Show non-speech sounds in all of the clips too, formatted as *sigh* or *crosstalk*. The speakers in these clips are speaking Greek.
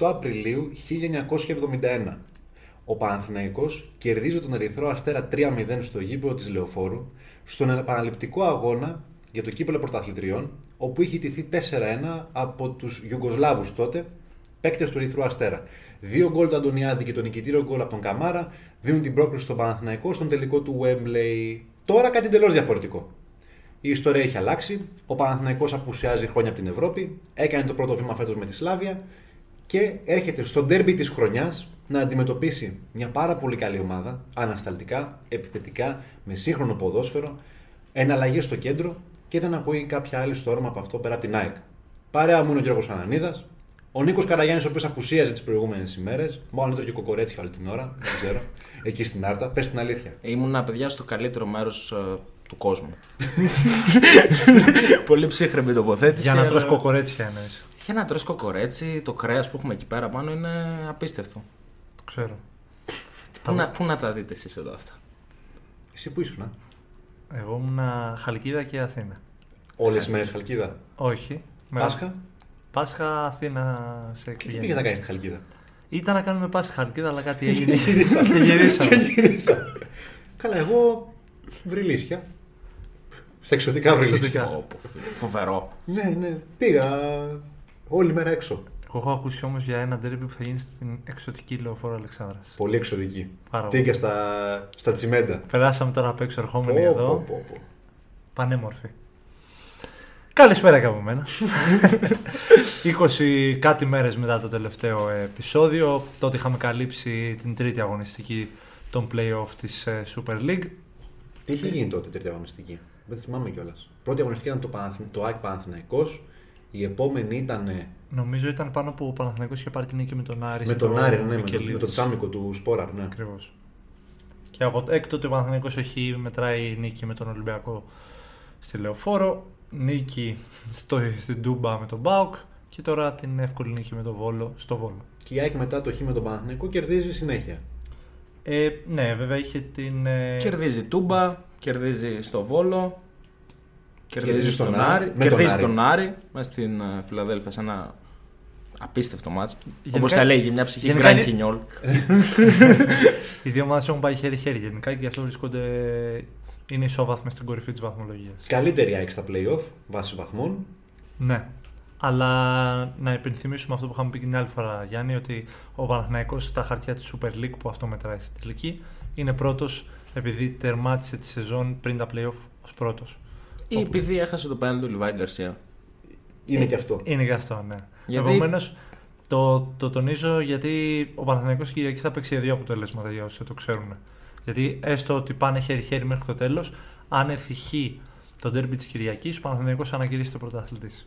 28 Απριλίου 1971. Ο Παναθηναϊκός κερδίζει τον Ερυθρό Αστέρα 3-0 στο γήπεδο της Λεωφόρου στον επαναληπτικό αγώνα για το κύπελο πρωταθλητριών όπου είχε ιτηθεί 4-1 από τους Ιουγκοσλάβους τότε παίκτες του Ερυθρού Αστέρα. Δύο γκολ του Αντωνιάδη και το νικητήριο γκολ από τον Καμάρα δίνουν την πρόκληση στον Παναθηναϊκό στον τελικό του Wembley. Τώρα κάτι εντελώς διαφορετικό. Η ιστορία έχει αλλάξει. Ο Παναθηναϊκός απουσιάζει χρόνια από την Ευρώπη. Έκανε το πρώτο βήμα φέτος με τη Σλάβια. Και έρχεται στο ντέρμπι της χρονιάς να αντιμετωπίσει μια πάρα πολύ καλή ομάδα. Ανασταλτικά, επιθετικά, με σύγχρονο ποδόσφαιρο. Εναλλαγή στο κέντρο και δεν ακούει κάποια άλλη στο όνομα από αυτό πέρα από την ΑΕΚ. Παρέα μου είναι ο Γιώργος Ανανίδας. Ο Νίκος Καραγιάννης, ο οποίος απουσίαζε τις προηγούμενες ημέρες. Μάλλον έτρωγε κοκορέτσι όλη την ώρα. Δεν ξέρω. *laughs* Εκεί στην Άρτα. Πες την αλήθεια. Ήμουνα παιδιά στο καλύτερο μέρος του κόσμου. Πολύ ψύχρεμη τοποθέτηση. Για να αλλά- τρως κοκορέτσια εννοείς. Για να τρως κοκορέτσι, το κρέας που έχουμε εκεί πέρα πάνω είναι απίστευτο. Το ξέρω. Πού να, πού να τα δείτε εσείς εδώ αυτά; Εσύ που ήσουν, Εγώ ήμουν Χαλκίδα και Αθήνα. Όλες τις μέρες Χαλκίδα; Όχι. Με- Πάσχα; Πάσχα Αθήνα σε Και τι οικογένεια. πήγες να κάνεις στη Χαλκίδα; Ήταν να κάνουμε Πάσχα Χαλκίδα, αλλά κάτι *laughs* έγινε. Γυρίσα. και γυρίσαμε. Γυρίσα. Καλά, εγώ βρυλίσια. Στα εξωτικά βρυλίσια. Εξωτικά. Πω, πω, φίλε, Φοβερό. Ναι, ναι. Πήγα όλη μέρα έξω. Εγώ έχω ακούσει όμως για ένα ντέρμπι που θα γίνει στην εξωτική λεωφόρο Αλεξάνδρας. Πολύ εξωτική. Πάρα πολύ. Τίγκα στα, στα τσιμέντα. Περάσαμε τώρα απ' έξω ερχόμενοι Πω, εδώ. πω, πω, πω. Πανέμορφη. Καλησπέρα και από μένα. *laughs* 20 κάτι μέρες μετά το τελευταίο επεισόδιο. Τότε είχαμε καλύψει την τρίτη αγωνιστική των play-off της ε, Super League. Τι είχε γίνει τότε η τρίτη αγωνιστική; Δεν θυμάμαι κιόλας. Πρώτη αγωνιστική ήταν το, Παναθ- το ΑΕΚ Παναθηναϊκός. Η επόμενη ήταν ε, Νομίζω ήταν πάνω που ο Παναθηναϊκός είχε πάρει την νίκη με τον Άρη με στο τον Άρη, ναι, με, το, Βικελίδης. με το τσάμικο του Σπόραρ. Ναι. Ακριβώς. Και από έκτοτε ο Παναθηναϊκός έχει μετράει νίκη με τον Ολυμπιακό στη Λεωφόρο, νίκη στο, στην Τούμπα με τον Μπάουκ και τώρα την εύκολη νίκη με τον Βόλο στο Βόλο. Και η ΑΕΚ μετά το χ με τον Παναθηναϊκό κερδίζει συνέχεια. Ε, ναι, βέβαια είχε την. ε, Κερδίζει τούμπα, κερδίζει στο Βόλο, κερδίζει, Κερδίζει στον στον Άρη, Άρη, με κερδίζει τον Άρη. τον Άρη μέσα στην ε, Φιλαδέλφια σε ένα απίστευτο μάτς. Γενικά- Όπως τα λέγει μια ψυχή γενικά Γκραν είναι- Χινιόλ. *laughs* Οι δύο ομάδε έχουν πάει χέρι-χέρι γενικά και γι' αυτό βρίσκονται. είναι ισόβαθμες στην κορυφή της βαθμολογίας. Καλύτερη ΑΕΚ στα playoff βάσει βαθμών. Ναι. Αλλά να υπενθυμίσουμε αυτό που είχαμε πει και την άλλη φορά, Γιάννη, ότι ο Παναθηναϊκός στα χαρτιά της Super League που αυτό μετράει στην τελική είναι πρώτος επειδή τερμάτισε τη σεζόν πριν τα playoff ως πρώτος. Ή επειδή έχασε το πέναλτι του Λιβάη Γκαρσία. Είναι και αυτό. Είναι και αυτό, ναι. Γιατί- Επομένως, το, το τονίζω γιατί ο Παναθηναϊκός η Κυριακή θα παίξει δύο αποτελέσματα για όσοι το ξέρουν. Γιατί έστω ότι πάνε χέρι-χέρι μέχρι το τέλος, αν έρθει χ το ντέρμπι της Κυριακής, ο Παναθηναϊκός ανακηρύσσεται πρωταθλητής.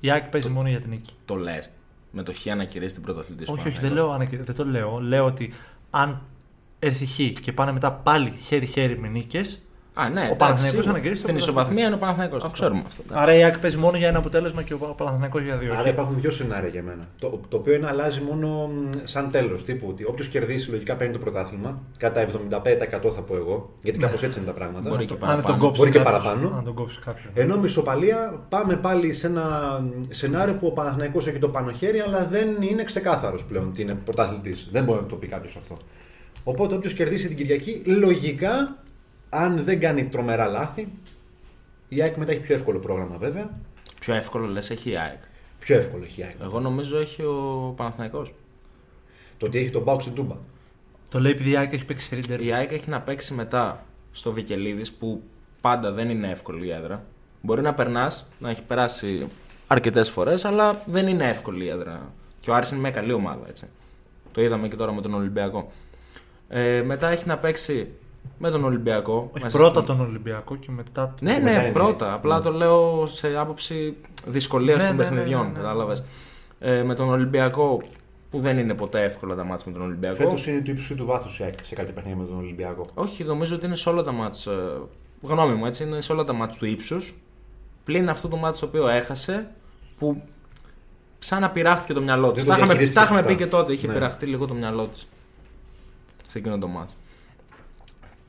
Η ΑΕΚ παίζει μόνο για την νίκη. Το λες. Με το χ ανακηρύσσει την πρωταθλητή σου. όχι, όχι, δεν, Παναθηναϊκός. λέω, ανακηρύ- δεν το λέω. Λέω ότι αν έρθει χ και πάνε μετά πάλι χέρι-χέρι με νίκες, Α, ναι, Ο εντάξει, Παναθηναϊκός σίγουρα. ανακηρύσσει το Στην πρωτάθλημα. ισοβαθμία είναι ο Παναθηναϊκός, το ξέρουμε αυτό. άρα η ΑΕΚ παίζει μόνο για ένα αποτέλεσμα και ο Παναθηναϊκός για δύο. Άρα υπάρχουν δύο σενάρια για μένα. Το, το οποίο είναι αλλάζει μόνο μ, σαν τέλος. Τύπου ότι όποιος κερδίσει λογικά παίρνει το πρωτάθλημα. Κατά 75% θα πω εγώ. Γιατί κάπως έτσι είναι τα πράγματα. Μπορεί και αν δεν παραπάνω. τον κόψεις Μπορεί και κάποιος, παραπάνω. Αν τον κόψεις κάποιον. Ενώ με ισοπαλία πάμε πάλι σε ένα σενάριο που ο Παναθηναϊκός έχει το πάνω χέρι, αλλά δεν είναι ξεκάθαρος πλέον ότι είναι πρωταθλητής. Δεν μπορεί να το πει κάποιος αυτό. Οπότε όποιος κερδίσει την Κυριακή, λογικά, αν δεν κάνει τρομερά λάθη, η ΑΕΚ μετά έχει πιο εύκολο πρόγραμμα βέβαια. Πιο εύκολο λες έχει η ΑΕΚ. Πιο εύκολο έχει η ΑΕΚ. Εγώ νομίζω έχει ο Παναθηναϊκός. Το ότι έχει τον Μπάουκ στην Τούμπα. Το λέει επειδή η ΑΕΚ έχει παίξει σε ρίντερ. Η ΑΕΚ έχει να παίξει μετά στο Βικελίδης που πάντα δεν είναι εύκολη η έδρα. Μπορεί να περνάς, να έχει περάσει αρκετές φορές, αλλά δεν είναι εύκολη η έδρα. Και ο Άρης είναι μια καλή ομάδα, έτσι. Το είδαμε και τώρα με τον Ολυμπιακό. Ε, μετά έχει να παίξει με τον Ολυμπιακό. Όχι, μέσα πρώτα στην- τον Ολυμπιακό και μετά τον. Ναι, μετά ναι, είναι. πρώτα. Απλά το λέω σε άποψη δυσκολίας Ναι, των ναι, ναι, παιχνιδιών. ναι, ναι. κατάλαβες. Ε, με τον Ολυμπιακό, που δεν είναι ποτέ εύκολα τα μάτια με τον Ολυμπιακό. Φέτος είναι του ύψου του βάθους σε, σε κάποια παιχνίδια με τον Ολυμπιακό. Όχι, νομίζω ότι είναι σε όλα τα μάτς, ε, γνώμη μου έτσι, είναι σε όλα τα μάτς του ύψους. Πλην αυτό το μάτς το οποίο έχασε, που σαν να πειράχτηκε το μυαλό της. Δεν το Τα είχαμε, διαχειρίστηκε τα είχαμε σωστά. πει και τότε, είχε Ναι. πειραχτεί λίγο το μυαλό της σε εκείνο το μάτς.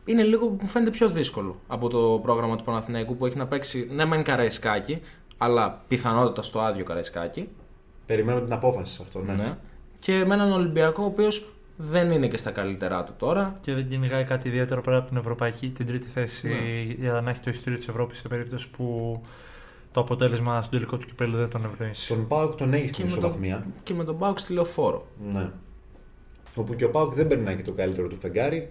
Είναι λίγο, μου φαίνεται πιο δύσκολο από το πρόγραμμα του Παναθηναϊκού που έχει να παίξει, ναι μεν καραϊσκάκι, αλλά πιθανότητα στο άδειο καραϊσκάκι. Περιμένουμε την απόφαση σε αυτό. Ναι. Ναι. Και με έναν Ολυμπιακό ο οποίος δεν είναι και στα καλύτερά του τώρα. Και δεν κυνηγάει κάτι ιδιαίτερο πέρα από την Ευρωπαϊκή, την τρίτη θέση Ναι. για να έχει το ειστήριο της Ευρώπης σε περίπτωση που το αποτέλεσμα στον τελικό του κυπέλου δεν τον ευνοήσει. Τον Πάουκ τον έχει Και στην με, τον, ισοβαθμία. και με τον Πάουκ στη λεωφόρο. Ναι. Όπου και ο Πάουκ δεν περνάει και το καλύτερο του φεγγάρι.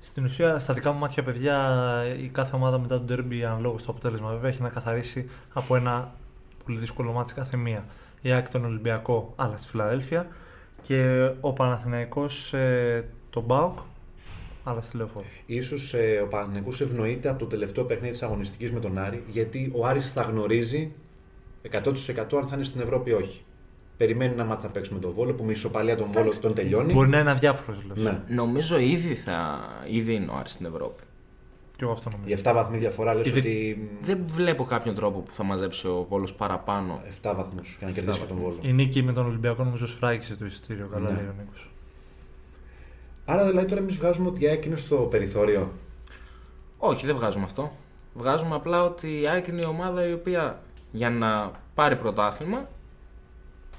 Στην ουσία, στα δικά μου μάτια, παιδιά, η κάθε ομάδα μετά τον Derby, αν λόγω στο αποτέλεσμα, βέβαια, έχει να καθαρίσει από ένα πολύ δύσκολο μάτι κάθε μία. Η ΑΕΚ τον Ολυμπιακό, αλλά στη Φιλαδέλφια. Και ο Παναθηναϊκός ε, τον Μπάουκ, αλλά στη Λεωφόρο. Ίσως ε, ο Παναθηναϊκός ευνοείται από το τελευταίο παιχνίδι της αγωνιστικής με τον Άρη, γιατί ο Άρης θα γνωρίζει 100% αν θα είναι στην Ευρώπη ή όχι. Περιμένει ένα μάτσα να παίξει με τον Βόλο, που με ισοπαλία τον Βόλο τον τελειώνει. Μπορεί να είναι αδιάφορος, δηλαδή. Ναι. Νομίζω ήδη, θα, ήδη είναι ο Άρης στην Ευρώπη. Και εγώ αυτό νομίζω. Οι 7 βαθμοί διαφορά λες Ήδη- ότι. Δεν βλέπω κάποιον τρόπο που θα μαζέψει ο Βόλος παραπάνω. 7 βαθμούς για να κερδίσει και τον Βόλο. Η νίκη με τον Ολυμπιακό νομίζω σφράγισε το εισιτήριο. Καλά Ναι. λέει ο Νίκος. Άρα δηλαδή τώρα εμείς βγάζουμε ότι η ΑΕΚ είναι στο περιθώριο. Όχι, δεν βγάζουμε αυτό. Βγάζουμε απλά ότι η ΑΕΚ είναι η ομάδα η οποία για να πάρει πρωτάθλημα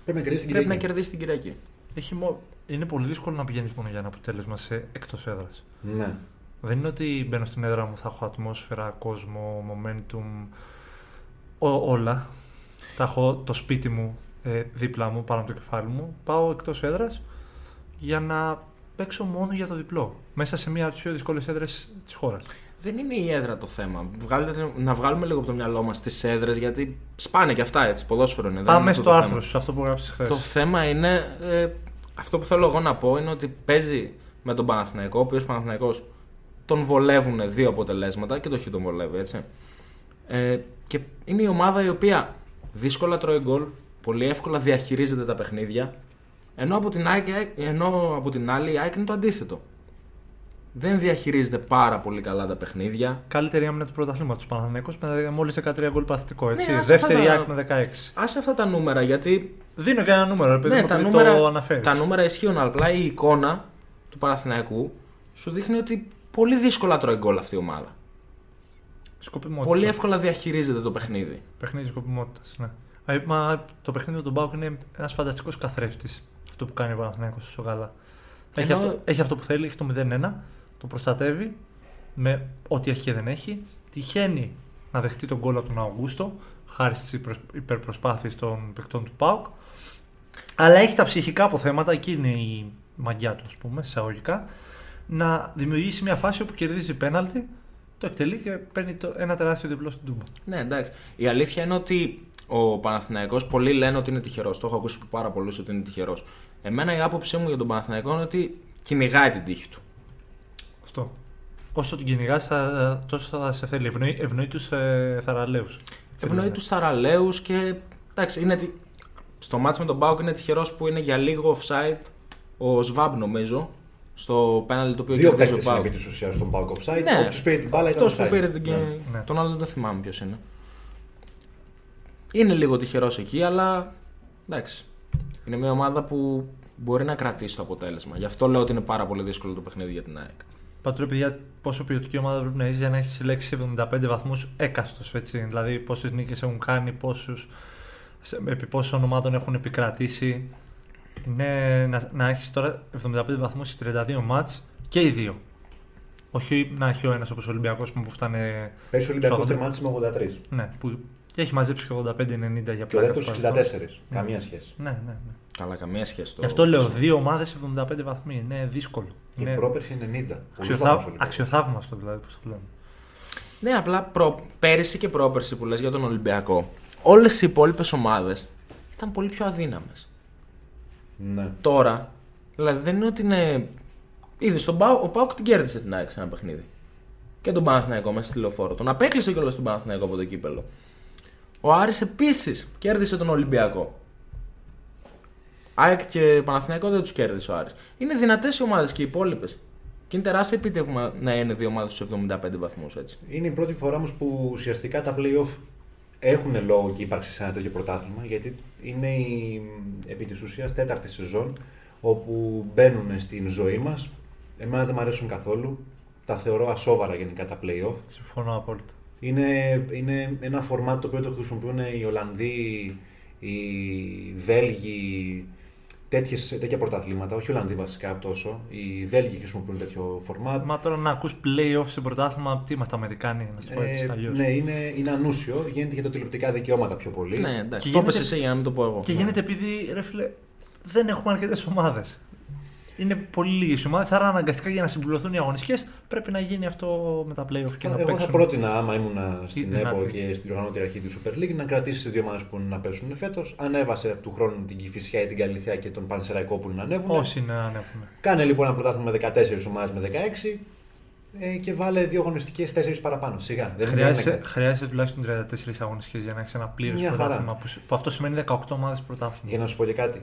Πρέπει να κερδίσει την πρέπει να Κυριακή. κερδίσει την Κυριακή. Έχει μο... Είναι πολύ δύσκολο να πηγαίνεις μόνο για ένα αποτέλεσμα σε εκτός έδρας. Ναι. Δεν είναι ότι μπαίνω στην έδρα μου, θα έχω ατμόσφαιρα, κόσμο, momentum, ό- όλα. Θα έχω το σπίτι μου ε, δίπλα μου, πάνω από το κεφάλι μου. Πάω εκτός έδρας για να παίξω μόνο για το διπλό. Μέσα σε μία από τις πιο δύσκολες έδρες της χώρας. Δεν είναι η έδρα το θέμα. Βγάλετε, να βγάλουμε λίγο από το μυαλό μας τις έδρες γιατί σπάνε και αυτά έτσι. Ποδόσφαιρο είναι. δεν Πάμε είναι αυτό στο το άρθρο θέμα. σου, σε αυτό που γράψει χθες. Το θέμα είναι. Ε, αυτό που θέλω εγώ να πω είναι ότι παίζει με τον Παναθηναϊκό, ο οποίος Παναθηναϊκός τον βολεύουν δύο αποτελέσματα και το έχει τον βολεύει, έτσι. Ε, και είναι η ομάδα η οποία δύσκολα τρώει γκολ, πολύ εύκολα διαχειρίζεται τα παιχνίδια, ενώ από την, ΑΕΚ, ενώ από την άλλη η ΑΕΚ είναι το αντίθετο. Δεν διαχειρίζεται πάρα πολύ καλά τα παιχνίδια. Καλύτερη άμυνα του πρωταθλήματος. Παναθηναϊκός με μόλις 13 γκολ παθητικό. Έτσι. Ναι, άσε Δεύτερη αυτά τα- ΑΕΚ με 16. Άσε αυτά τα νούμερα γιατί Δίνω και ένα νούμερο, επειδή ναι, μου τα, επειδή νούμερα, το αναφέρεις. τα νούμερα ισχύουν, αλλά απλά η εικόνα του Παναθηναϊκού σου δείχνει ότι πολύ δύσκολα τρώει γκολ αυτή η ομάδα. Σκοπιμότητας. Πολύ εύκολα διαχειρίζεται το παιχνίδι. Παιχνίδι σκοπιμότητας. Ναι. Ε, Μα το παιχνίδι με τον Μπάουκ είναι ένας φανταστικός καθρέφτης. Αυτό που κάνει ο Παναθηναϊκός τόσο καλά. Έχει, Ενώ- αυτό, έχει αυτό που θέλει, έχει το 0-1, το προστατεύει με ό,τι έχει και δεν έχει. Τυχαίνει να δεχτεί τον γκολ από τον Αυγούστο, χάρη στις υπερπροσπάθειες των παικτών του Πάουκ. Αλλά έχει τα ψυχικά αποθέματα, εκεί είναι η μαγιά του, ας πούμε, εισαγωγικά, να δημιουργήσει μια φάση όπου κερδίζει πέναλτι, το εκτελεί και παίρνει το, ένα τεράστιο διπλό στην τούμπα. Ναι, εντάξει. Η αλήθεια είναι ότι ο Παναθηναϊκός πολλοί λένε ότι είναι τυχερός. Το έχω ακούσει από πάρα πολλούς ότι είναι τυχερός. Εμένα η άποψή μου για τον Παναθηναϊκό είναι ότι κυνηγάει την τύχη του. Αυτό. Όσο την κυνηγάς, τόσο θα σε θέλει. Ευνοεί, ευνοεί του ε, θαραλέους. Ευνοεί του θαραλέους και. Εντάξει, είναι, τι- στο μάτς με τον Μπάουκ είναι τυχερός που είναι για λίγο offside ο Σβάμπ νομίζω. Στο πέναλτι το οποίο Δύο κερδίζει ο παίκτες είναι Πάουκ. επί της ουσίας στον Πάουκ offside. Ναι. Όποιος πήρε την μπάλα ήταν Αυτός που offside. πήρε την... Ναι. Ναι. τον άλλον δεν θυμάμαι ποιος είναι. Είναι λίγο τυχερός εκεί, αλλά εντάξει. Είναι μια ομάδα που μπορεί να κρατήσει το αποτέλεσμα. Γι' αυτό λέω ότι είναι πάρα πολύ δύσκολο το παιχνίδι για την ΑΕΚ. Πατρό, παιδιά, πόσο ποιοτική ομάδα πρέπει να είσαι για να έχεις συλλέξει 75 βαθμούς έκαστος. Δηλαδή, πόσες νίκες έχουν κάνει, πόσους, σε- επί πόσων ομάδων έχουν επικρατήσει. Είναι να, να έχεις τώρα 75 βαθμούς σε 32 μάτς και οι δύο. Όχι να έχει ο ένας όπως ο Ολυμπιακός που φτάνε. Πέρσι ο Ολυμπιακός Σοβαρό. τερμάτισε με 83. Ναι, που Και έχει μαζέψει και 85-90 για Και ο πλάκα δεύτερος στο 64. παρελθόν. Καμία σχέση. Ναι, ναι, ναι. Καλά, καμία σχέση. Γι' αυτό λέω δύο ομάδες 75 βαθμοί. Είναι δύσκολο. Και Είναι πρόπερση 90. Πολύ αξιοθα... βαθμός ο Ολυμπιακός. αξιοθαύμαστο δηλαδή, πώς το λέμε. Ναι, απλά προ... πέρυσι και πρόπερσι που λες για τον Ολυμπιακό, όλες οι υπόλοιπες ομάδες ήταν πολύ πιο αδύναμες. Ναι. Τώρα, δηλαδή δεν είναι ότι είναι. Είδες, τον Πάο, ο Πάοκ την κέρδισε την ΑΕΚ σε ένα παιχνίδι. Και τον Παναθηναϊκό μέσα στη λεωφόρο. Τον απέκλεισε κιόλας τον Παναθηναϊκό από το κύπελο. Ο Άρης επίσης κέρδισε τον Ολυμπιακό. ΑΕΚ και Παναθηναϊκό δεν τους κέρδισε ο Άρης. Είναι δυνατές οι ομάδες και οι υπόλοιπες. Και είναι τεράστιο επίτευγμα να είναι δύο ομάδες στους 75 βαθμούς έτσι. Είναι η πρώτη φορά όμως που ουσιαστικά τα playoff έχουν λόγο και ύπαρξη σε ένα τέτοιο πρωτάθλημα γιατί είναι η επί της ουσίας τέταρτη σεζόν όπου μπαίνουν στην ζωή μας. Εμένα δεν μου αρέσουν καθόλου. Τα θεωρώ ασόβαρα γενικά τα playoff. Συμφωνώ απόλυτα. Είναι, είναι ένα φορμάτ το οποίο το χρησιμοποιούν οι Ολλανδοί, οι Βέλγοι, τέτοιες, τέτοια πρωταθλήματα. Όχι οι Ολλανδοί βασικά τόσο. Οι Βέλγοι χρησιμοποιούν τέτοιο φορμάτ. Μα τώρα να ακούς play-off σε πρωτάθλημα, τι είμαστε Αμερικάνοι, να σου πω έτσι Ε, αλλιώς. ναι, είναι, είναι ανούσιο. Γίνεται για τα τηλεοπτικά δικαιώματα πιο πολύ. Ναι, εντάξει. Και Το γίνεται- είπες εσύ για να μην το πω εγώ. Και γίνεται επειδή, ρε φίλε, δεν έχουμε αρκετές ομάδες. Είναι πολύ λίγες ομάδες, άρα αναγκαστικά για να συμπληρωθούν οι αγωνιστικές πρέπει να γίνει αυτό με τα playoff και να Εγώ θα παίξουν. πρότεινα, άμα ήμουν στην δυνατή. ΕΠΟ και στην οργανώτρια αρχή του Super League, να κρατήσεις τις δύο ομάδες που είναι να πέσουν φέτος. Ανέβασε του χρόνου την Κυφυσιά ή την Καλυθέα και τον Πανσεραϊκό που είναι να ανέβουν. Όσοι να ανέβουν. Κάνε λοιπόν ένα πρωτάθλημα με 14 ομάδες με 16 ε, και βάλε δύο αγωνιστικές 4 παραπάνω. Σιγά. Δεν Χρειάζεσαι, είναι χρειάζεσαι τουλάχιστον 34 αγωνιστικές για να έχεις ένα πλήρες Μια χαρά. πρωτάθλημα. Που, που αυτό σημαίνει 18 ομάδες πρωτάθλημα. Για να σου πω και κάτι.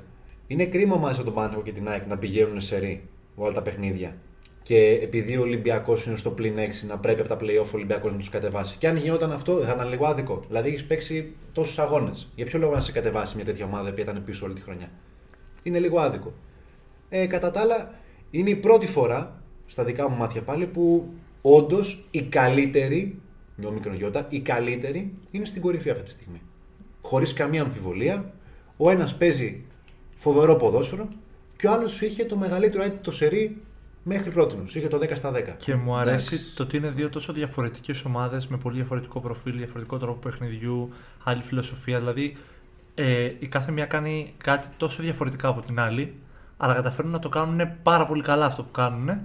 Είναι κρίμα ομάδε σαν τον Παναθηναϊκό και την ΑΕΚ να πηγαίνουν σε ρί όλα τα παιχνίδια. Και επειδή ο Ολυμπιακός είναι στο πλήν 6, να πρέπει από τα playoff ο Ολυμπιακός να τους κατεβάσει. Και αν γινόταν αυτό, θα ήταν λίγο άδικο. Δηλαδή έχεις παίξει τόσους αγώνες. Για ποιο λόγο να σε κατεβάσει μια τέτοια ομάδα που ήταν πίσω όλη τη χρονιά; Είναι λίγο άδικο. Ε, κατά τα άλλα, είναι η πρώτη φορά, στα δικά μου μάτια πάλι, που όντως οι καλύτεροι, με ο μικρογιώτα, οι καλύτεροι είναι στην κορυφή αυτή τη στιγμή. Χωρίς καμία αμφιβολία. Ο ένας παίζει φοβερό ποδόσφαιρο και ο άλλος είχε το μεγαλύτερο έτοιμο σερί μέχρι πρώτη. Είχε το 10 στα 10. Και μου αρέσει Εντάξει. το ότι είναι δύο τόσο διαφορετικές ομάδες με πολύ διαφορετικό προφίλ, διαφορετικό τρόπο παιχνιδιού, άλλη φιλοσοφία. Δηλαδή ε, η κάθε μία κάνει κάτι τόσο διαφορετικά από την άλλη, αλλά καταφέρνουν να το κάνουν πάρα πολύ καλά αυτό που κάνουν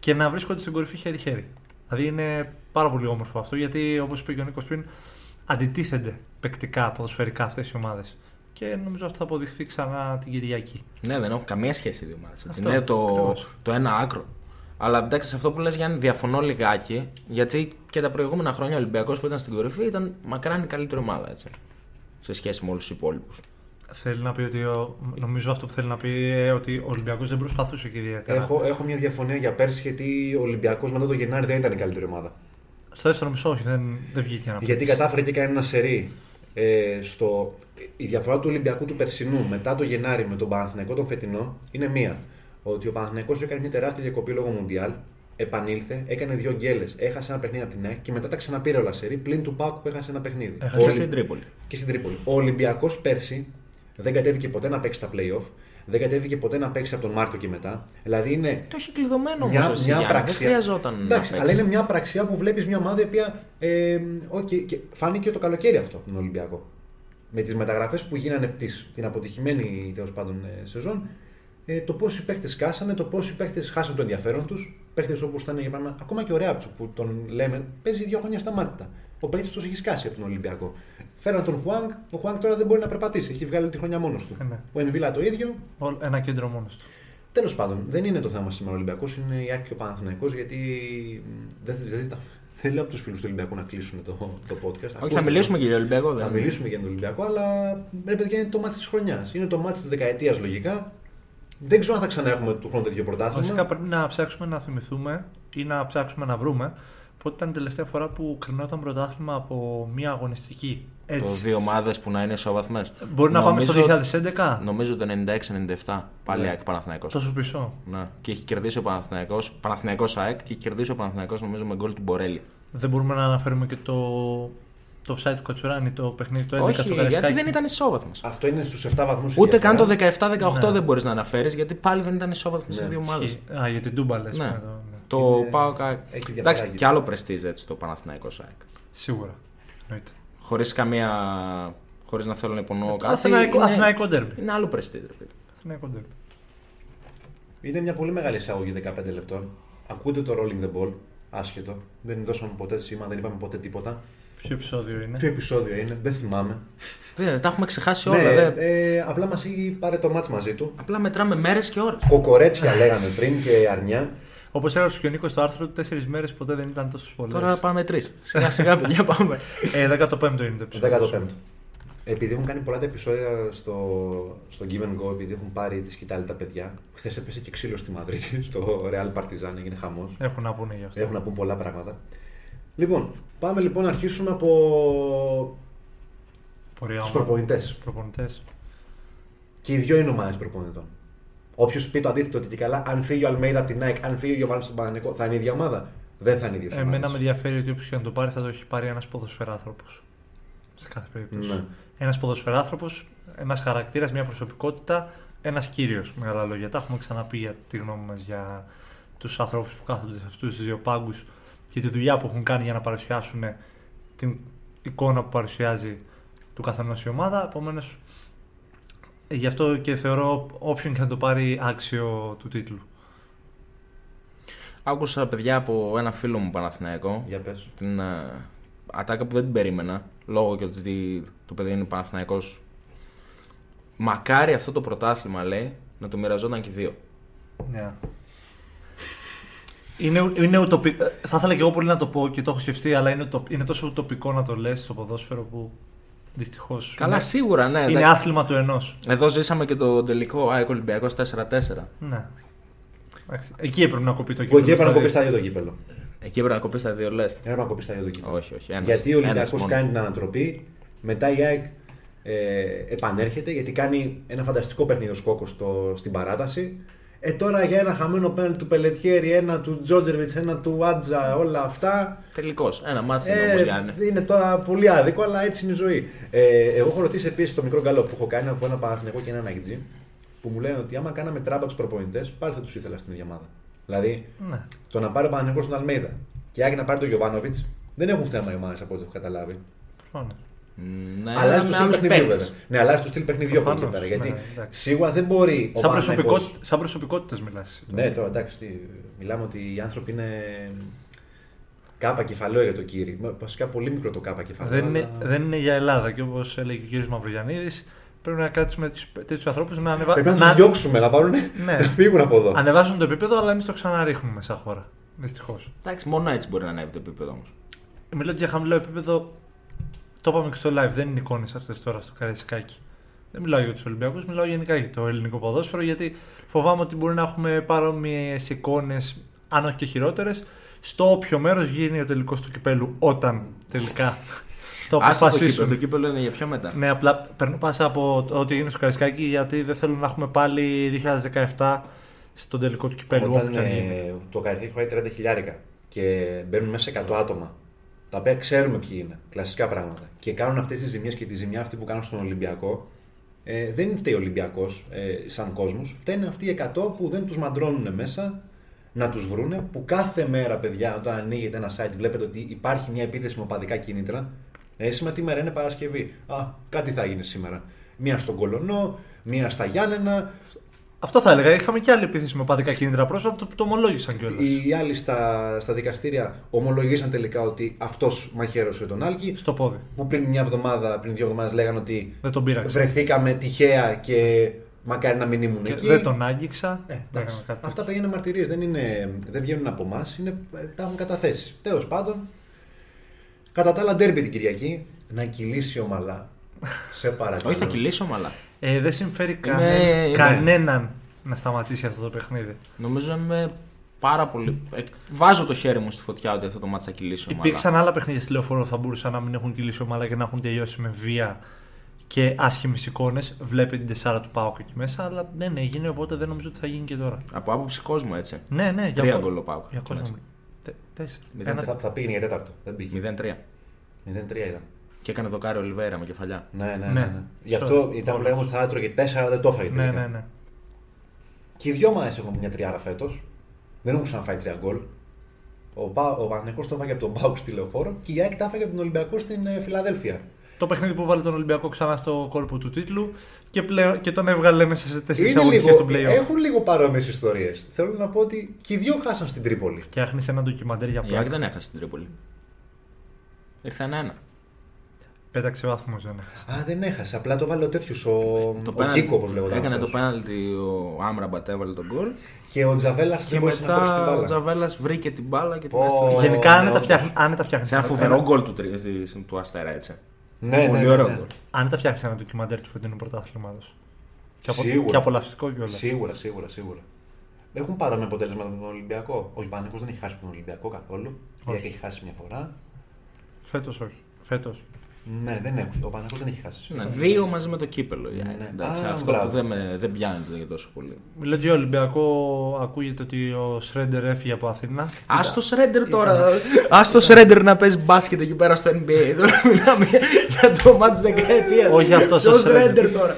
και να βρίσκονται στην κορυφή χέρι-χέρι. Δηλαδή είναι πάρα πολύ όμορφο αυτό γιατί όπως είπε και ο Νίκος πριν, αντιτίθενται παικτικά, ποδοσφαιρικά αυτές οι ομάδες. Και νομίζω αυτό θα αποδειχθεί ξανά την Κυριακή. Ναι, δεν έχουν καμία σχέση οι δύο ομάδες, έτσι. Αυτό, Είναι το, ακριβώς. το ένα άκρο. Αλλά εντάξει, σε αυτό που λες Γιάννη, διαφωνώ λιγάκι. Γιατί και τα προηγούμενα χρόνια ο Ολυμπιακός που ήταν στην κορυφή ήταν μακράν η καλύτερη ομάδα, έτσι. Σε σχέση με όλους τους υπόλοιπους. Θέλει να πει ότι. Ο, νομίζω αυτό που θέλει να πει ε, ότι ο Ολυμπιακός δεν προσπαθούσε και ιδιαίτερα. Έχω, έχω μια διαφωνία για πέρσι γιατί ο Ολυμπιακός μετά το Γενάρη δεν ήταν η καλύτερη ομάδα. Στο δεύτερο μισό, όχι, δεν, δεν βγήκε να Γιατί παίξει. κατάφερε και έκανε ένα σερί. Ε, στο... Η διαφορά του Ολυμπιακού του περσινού μετά το Γενάρη με τον Παναθηναϊκό τον φετινό είναι μία. Ότι ο Παναθηναϊκός έκανε μια τεράστια διακοπή λόγω Μουντιάλ, επανήλθε, έκανε δύο γκέλες, έχασε ένα παιχνίδι από την ΑΕΚ και μετά τα ξαναπήρε όλα σερί πλην του Πάκου που έχασε ένα παιχνίδι. Έχασε Ο Και Ολυ- στην Τρίπολη. και στην Τρίπολη. Ο Ολυμπιακός πέρσι δεν κατέβηκε ποτέ να παίξει τα playoff, δεν κατέβηκε ποτέ να παίξει από τον Μάρτιο και μετά. Δηλαδή είναι Το έχει κλειδωμένο όμως. μια, μια Δεν πραξία. χρειαζόταν να Εντάξει, παίξει. αλλά είναι μια πραξία που βλέπεις μια ομάδα η οποία. Ε, okay, και φάνηκε το καλοκαίρι αυτό τον Ολυμπιακό. Με τις μεταγραφές που γίνανε της, την αποτυχημένη τέλος πάντων ε, σεζόν, ε, το πώς οι παίχτε κάσανε, το πώς οι παίχτε χάσαν το ενδιαφέρον τους. Παίχτε όπως ήταν για παράδειγμα, ακόμα και ο Ρέαπτσου που τον λέμε, παίζει δύο χρόνια σταμάτητα. Ο παίχτη τους έχει σκάσει από τον Ολυμπιακό. Φέραν τον Χουάνγκ, ο Χουάνγκ τώρα δεν μπορεί να περπατήσει, έχει βγάλει τη χρονιά μόνος του. Ε, ναι. Ο Εμβίλα το ίδιο, Όλ- Ένα κέντρο μόνος του. Τέλος πάντων, δεν είναι το θέμα σήμερα ο Ολυμπιακός, είναι η Άκη και ο Παναθηναϊκός γιατί μ, δεν, δεν, δεν, δεν λέω από τους φίλους του Ολυμπιακού να κλείσουν το, το podcast. Όχι, Ακούστε θα μιλήσουμε το. και για Ολυμπιακό. Θα δεν- μιλήσουμε για τον Ολυμπιακό, αλλά ρε παιδιά είναι το μάτι της χρονιάς. Είναι το μάτι της δεκαετίας λογικά. Δεν ξέρω αν θα ξανά έχουμε του χρόνου τέτοιο Βασικά πρωτάθλημα. πρέπει να ψάξουμε να θυμηθούμε ή να ψάξουμε να βρούμε πότε ήταν η τελευταία φορά που κρινόταν πρωτάθλημα από μία αγωνιστική. Έτσι. Το δύο ομάδες που να είναι ισοβαθμές. Μπορεί να πάμε στο 2011. Νομίζω το 96-97. Πάλι Ναι. ΑΕΚ Παναθηναϊκός. Τόσο πίσω. Ναι. Και έχει κερδίσει ο Παναθηναϊκός, Παναθηναϊκός ΑΕΚ και έχει κερδίσει ο Παναθηναϊκός νομίζω με γκολ του Μπορέλη. Δεν μπορούμε να αναφέρουμε και το, το offside του Κατσουράνη, το παιχνίδι το 11 Όχι, στο γιατί Καραϊσκάκι. δεν ήταν ισόβαθμο. Αυτό είναι στους 7 βαθμούς. Ούτε καν το 17-18 Ναι. δεν μπορείς να αναφέρεις γιατί πάλι δεν ήταν ισόβαθμο Ναι. οι δύο ομάδες. Ισχύει. Α, για την Τούμπα λες. Ναι. Με το- ναι. Το Είναι- πάω κα... έχει διαφορά Εντάξει, εκεί. και άλλο πρεστίζ έτσι το Παναθηναϊκός ΑΕΚ. Σίγουρα. Εννοείται. Χωρίς καμία. Χωρίς να θέλω να υπονοώ κάτι. Αθηναϊκό, είναι- Αθηναϊκό ντέρμπι. Είναι άλλο πρεστή. ρε φίλε. Αθηναϊκό ντέρμπι. Είναι μια πολύ μεγάλη εισαγωγή 15 λεπτών. Ακούτε το rolling the ball, άσχετο. Δεν δώσαμε ποτέ σήμα, δεν είπαμε ποτέ τίποτα. Ποιο επεισόδιο είναι; Ποιο επεισόδιο είναι, δεν θυμάμαι. Δεν, τα έχουμε ξεχάσει Ναι, όλα. δεν- ε, απλά μας έχει πάρει το μάτς μαζί του. Απλά μετράμε μέρες και ώρες. Κοκορέτσια λέγαμε πριν και αρνιά. Όπως έγραψε και ο Νίκος στο άρθρο του, τέσσερις μέρες ποτέ δεν ήταν τόσο πολλέ. Τώρα πάμε τρεις. Σιγά σιγά, *laughs* παιδιά, πάμε. Ε, 15ο είναι το επεισόδιο. 15ο. Επειδή έχουν κάνει πολλά τα επεισόδια στο, στο Give and Go, επειδή έχουν πάρει τη σκητάλη τα παιδιά. Χθες έπεσε και ξύλος στη Μαδρίτη, *laughs* στο Real Partizan, έγινε χαμός. Έχουν να πούνε γι' αυτό. Έχουν να πούν πολλά πράγματα. Λοιπόν, πάμε λοιπόν να αρχίσουμε από Πορεία τους ομάδα. προπονητές. Προπονητές. Και οι δύο είναι ομάδες προπονητών. Όποιος πει το αντίθετο ότι και καλά, αν φύγει ο Αλμέιδα από την ΑΕΚ, αν φύγει ο Γιωβάνη στον Παναγενικό, θα είναι η ίδια ομάδα. Δεν θα είναι η ίδια ομάδα. Εμένα με ενδιαφέρει ότι όποιος και να το πάρει θα το έχει πάρει ένας ποδοσφαιράνθρωπος. Σε κάθε περίπτωση. Ναι. Ένας ποδοσφαιράνθρωπος, ένας χαρακτήρας, μια προσωπικότητα, ένας κύριος. Με άλλα λόγια. Τα έχουμε ξαναπεί για τη γνώμη μας για τους ανθρώπους που κάθονται σε αυτούς τους δύο πάγκους και τη δουλειά που έχουν κάνει για να παρουσιάσουν την εικόνα που παρουσιάζει του καθενός η ομάδα. Επομένως, γι' αυτό και θεωρώ όποιον και να το πάρει άξιο του τίτλου. Άκουσα παιδιά από ένα φίλο μου Παναθηναϊκό Για πες. την ε, ατάκα που δεν την περίμενα λόγω και ότι το παιδί είναι Παναθηναϊκός Μακάρι αυτό το πρωτάθλημα λέει να το μοιραζόταν και οι δύο. Ναι. Είναι, είναι ουτοπι... ε, Θα ήθελα και εγώ πολύ να το πω και το έχω σκεφτεί, αλλά είναι, ουτοπ- είναι τόσο ουτοπικό να το λες στο ποδόσφαιρο που δυστυχώς. Καλά, είναι, σίγουρα, ναι. είναι εντάξει. άθλημα του ενός. Εδώ ζήσαμε και το τελικό ΑΕΚ Ολυμπιακός 4-4. Ναι. Εντάξει. Εκεί έπρεπε να κοπεί το Εγώ εκεί κύπελο έπρεπε να στα κοπεί δύο. στα δύο το κύπελο. Εκεί έπρεπε να κοπεί τα δύο λες. Έπρεπε να κοπεί στα δύο το κύπελο. Όχι, όχι. Ένας, γιατί ο ένας Ολυμπιακός μόνο. κάνει την ανατροπή, μετά η ΑΕΚ ε, επανέρχεται γιατί κάνει ένα φανταστικό παιχνίδι ο Σκόκος στο, στην παράταση. Ε, τώρα για ένα χαμένο πέναλ του Πελετιέρη, ένα του Τζότζερβιτς, ένα του Άτζα, όλα αυτά. Τελικώ. Ένα μάτσο είναι Ε, όμως Γιάννη. είναι τώρα πολύ άδικο, αλλά έτσι είναι η ζωή. Ε, εγώ έχω ρωτήσει επίσης το μικρό γκάλο που έχω κάνει από ένα Παναθηναϊκό και ένα Ναγιτζή που μου λένε ότι άμα κάναμε τράμπα τους προπονητές, πάλι θα τους ήθελα στην ίδια ομάδα. Δηλαδή, Ναι. το να πάρει ο Παναθηναϊκός στον Αλμέιδα και η ΑΕΚ να πάρει τον Γιωβάνοβιτς δεν έχουν θέμα οι ομάδες από ό,τι έχω καταλάβει. Προφανώς. Μ, Ναι, αλλάζει το με στυλ άλλους παιχνιδιού παίχτες. βέβαια. Ναι, αλλάζει το στυλ παιχνιδιού από εκεί Προφανώς, πέρα. Γιατί ναι, εντάξει. σίγουρα δεν μπορεί ο Σαν, Παναθηναϊκός- προσωπικότητες, σαν προσωπικότητες μιλάς. Ναι, τώρα εντάξει, τι, μιλάμε ότι οι άνθρωποι είναι κάπα κεφαλαίο για το κύρι. Μα, Βασικά πολύ μικρό το κάπα κεφαλαίο. Δεν είναι, αλλά- δεν είναι για Ελλάδα και όπως έλεγε και ο κ. Μαυρογιαννίδης, πρέπει να κάτσουμε τέτοιους ανθρώπους να, ανεβα... Πρέπει να τους διώξουμε, να πάρουν Ναι. *laughs* να φύγουν από εδώ. ανεβάζουν το επίπεδο, αλλά εμείς το ξαναρίχνουμε σαν χώρα. Δυστυχώς. Εντάξει, μόνο έτσι μπορεί να ανέβει το επίπεδο όμως. Μιλάω για χαμηλό επίπεδο. Το είπαμε και στο live. Δεν είναι εικόνες αυτές τώρα στο Καραϊσκάκι. Δεν μιλάω για τους Ολυμπιακούς, μιλάω γενικά για το ελληνικό ποδόσφαιρο. Γιατί φοβάμαι ότι μπορεί να έχουμε παρόμοιες εικόνες, αν όχι και χειρότερες, στο όποιο μέρος γίνει ο τελικός του κυπέλου, όταν τελικά το Άστο το κύπελο. αποφασίσουν. Το κύπελο είναι για πιο μετά. Ναι, απλά παίρνω πάσα από το ό,τι έγινε στο Καραϊσκάκι γιατί δεν θέλω να έχουμε πάλι 2017 στον τελικό του κυπέλου. Όταν όπου και αν γίνει. ε, το καρδί χωράει 30 χιλιάρικα και μπαίνουν μέσα σε 100 άτομα, τα οποία ξέρουμε ποιοι είναι, κλασικά πράγματα, και κάνουν αυτές τις ζημιές και τη ζημιά αυτή που κάνουν στον Ολυμπιακό, ε, δεν φταίει ο Ολυμπιακός ε, σαν κόσμος. Φταίνουν αυτοί οι 100 που δεν τους μαντρώνουν μέσα να τους βρούνε. Που κάθε μέρα, παιδιά, όταν ανοίγετε ένα site, βλέπετε ότι υπάρχει μια επίθεση με οπαδικά κίνητρα. Ε, σήμερα τι μέρα είναι Παρασκευή. Α, κάτι θα γίνει σήμερα. Μία στον Κολονό, μία στα Γιάννενα, Αυτό θα έλεγα. Είχαμε και άλλη επίθεση με παδικά κίνητρα πρόσφατα, το, το ομολόγησαν κιόλας. Οι άλλοι στα, στα δικαστήρια ομολογήσαν τελικά ότι αυτός μαχαίρωσε τον Άλκη. Στο πόδι. Που πριν μια εβδομάδα, πριν δύο εβδομάδες λέγανε ότι Δεν τον πείραξε. βρεθήκαμε τυχαία και μακάρι να μην ήμουν Και εκεί. δεν τον άγγιξα. Ε, δεν εντάξει. έκανα κάτι Αυτά τέτοιο. τα είναι μαρτυρίες, δεν, είναι, δεν βγαίνουν από εμάς, τα έχουν καταθέσει. Τέλος πάντων, κατά τα άλλα, ντέρμπι την Κυριακή να κυλήσει ομαλά. Σε παρακαλώ. Όχι, θα κυλήσω, αλλά Ε, δεν συμφέρει Είμαι- κανέ- είμαι- κανέναν να σταματήσει αυτό το παιχνίδι. νομίζω είμαι πάρα πολύ. ε, βάζω το χέρι μου στη φωτιά ότι αυτό το μάτσα θα κυλήσω. ομαλά. Υπήρξαν άλλα παιχνίδια στη λεωφόρο που θα μπορούσαν να μην έχουν κυλήσει ομαλά και να έχουν τελειώσει με βία και άσχημες εικόνες. Βλέπετε την τεσσάρα του Πάουκ εκεί μέσα, αλλά δεν έγινε οπότε δεν νομίζω ότι θα γίνει και τώρα. Από άποψη κόσμου έτσι. Ναι, ναι, για Τρία πο- γκολ ο Πάουκ. Για κόσμο. Τε- Τέσσερα. Μηδέν Ένα- Θα, θα πήγαινε για τέταρτο. Δεν πήγε. 0-3. 0-3 ήταν. Και έκανε δοκάρι ο Ολιβέρα με κεφαλιά. Ναι, ναι, ναι. Ναι. ναι. Γι' Στο- αυτό ήταν που όλο. λέγαμε ότι θα έτρωγε 4, δεν το έφαγε. Ναι, τελικά. ναι, ναι. Και οι δυο ομάδε έχουν μια τριάρα φέτος. Δεν έχουν ξαναφάει τρία γκολ. Ο, Πα- ο Παναγενικό το έφαγε από τον Πάουκ στη λεωφόρο και η ΑΕΚ τα έφαγε από τον Ολυμπιακό στην ε, Φιλαδέλφια. Το παιχνίδι που βάλε τον Ολυμπιακό ξανά στο κόρπο του τίτλου και, πλέον, και τον έβγαλε μέσα σε τέσσερις Είναι αγωνιστικές λίγο, στο playoff. έχουν λίγο παρόμοιες ιστορίες. Θέλω να πω ότι και οι δύο χάσαν στην Τρίπολη. Φτιάχνει ένα ντοκιμαντέρ για Η ΑΕΚ πλάκα. δεν έχασε την Τρίπολη. Ήρθε ένα-ένα. Πέταξε βαθμούς δεν έχασε. Α, δεν έχασε. Απλά το βάλε ο τέτοιος, ο, Το ο πέναλτι- Κίκο, όπως λέγονταν. Έκανε το αυτός. πέναλτι, ο Άμραμπατ έβαλε τον γκολ. Και ο Τζαβέλας Και δεν μπορούσε να κόψει την μετά ο μπάλα. Τζαβέλας βρήκε την μπάλα και την Πω. έστειλε. Γενικά ναι, άνετα όντως. φτιάχνει. Άνετα φτιάχνεις Σε ένα ένα- φοβερό γκολ του, τρι- της- του Αστέρα, έτσι. Ναι, ναι, Πολύ ναι, ωραίο ναι. γκολ. άνετα φτιάχνει ένα ντοκιμαντέρ του φετινού πρωτάθληματο. Και, απο... Σίγουρα. και απολαυστικό κιόλας. Σίγουρα, σίγουρα, σίγουρα. Έχουν παρόμοια αποτέλεσματα με τον Ολυμπιακό. Ο Παναγιώτο δεν έχει χάσει τον Ολυμπιακό καθόλου. Η Όχι. ΑΕΚ έχει χάσει μια φορά. Φέτος όχι. Φέτος. Ναι, δεν έχει. Ο Παναγιώτο δεν έχει χάσει. Ναι, δύο μαζί με το κύπελο. η ΑΕΚ. Ναι. Εντάξει, Α, αυτό μπράβο. που δεν, με, δεν πιάνεται για τόσο πολύ. Μιλάω για Ολυμπιακό, ακούγεται ότι ο Σρέντερ έφυγε από Αθήνα. Α το Σρέντερ τώρα. Α το Σρέντερ να παίζει μπάσκετ εκεί πέρα στο NBA. Τώρα μιλάμε για, για το μάτς δεκαετίας. Όχι αυτός ο Το Σρέντερ. Σρέντερ τώρα.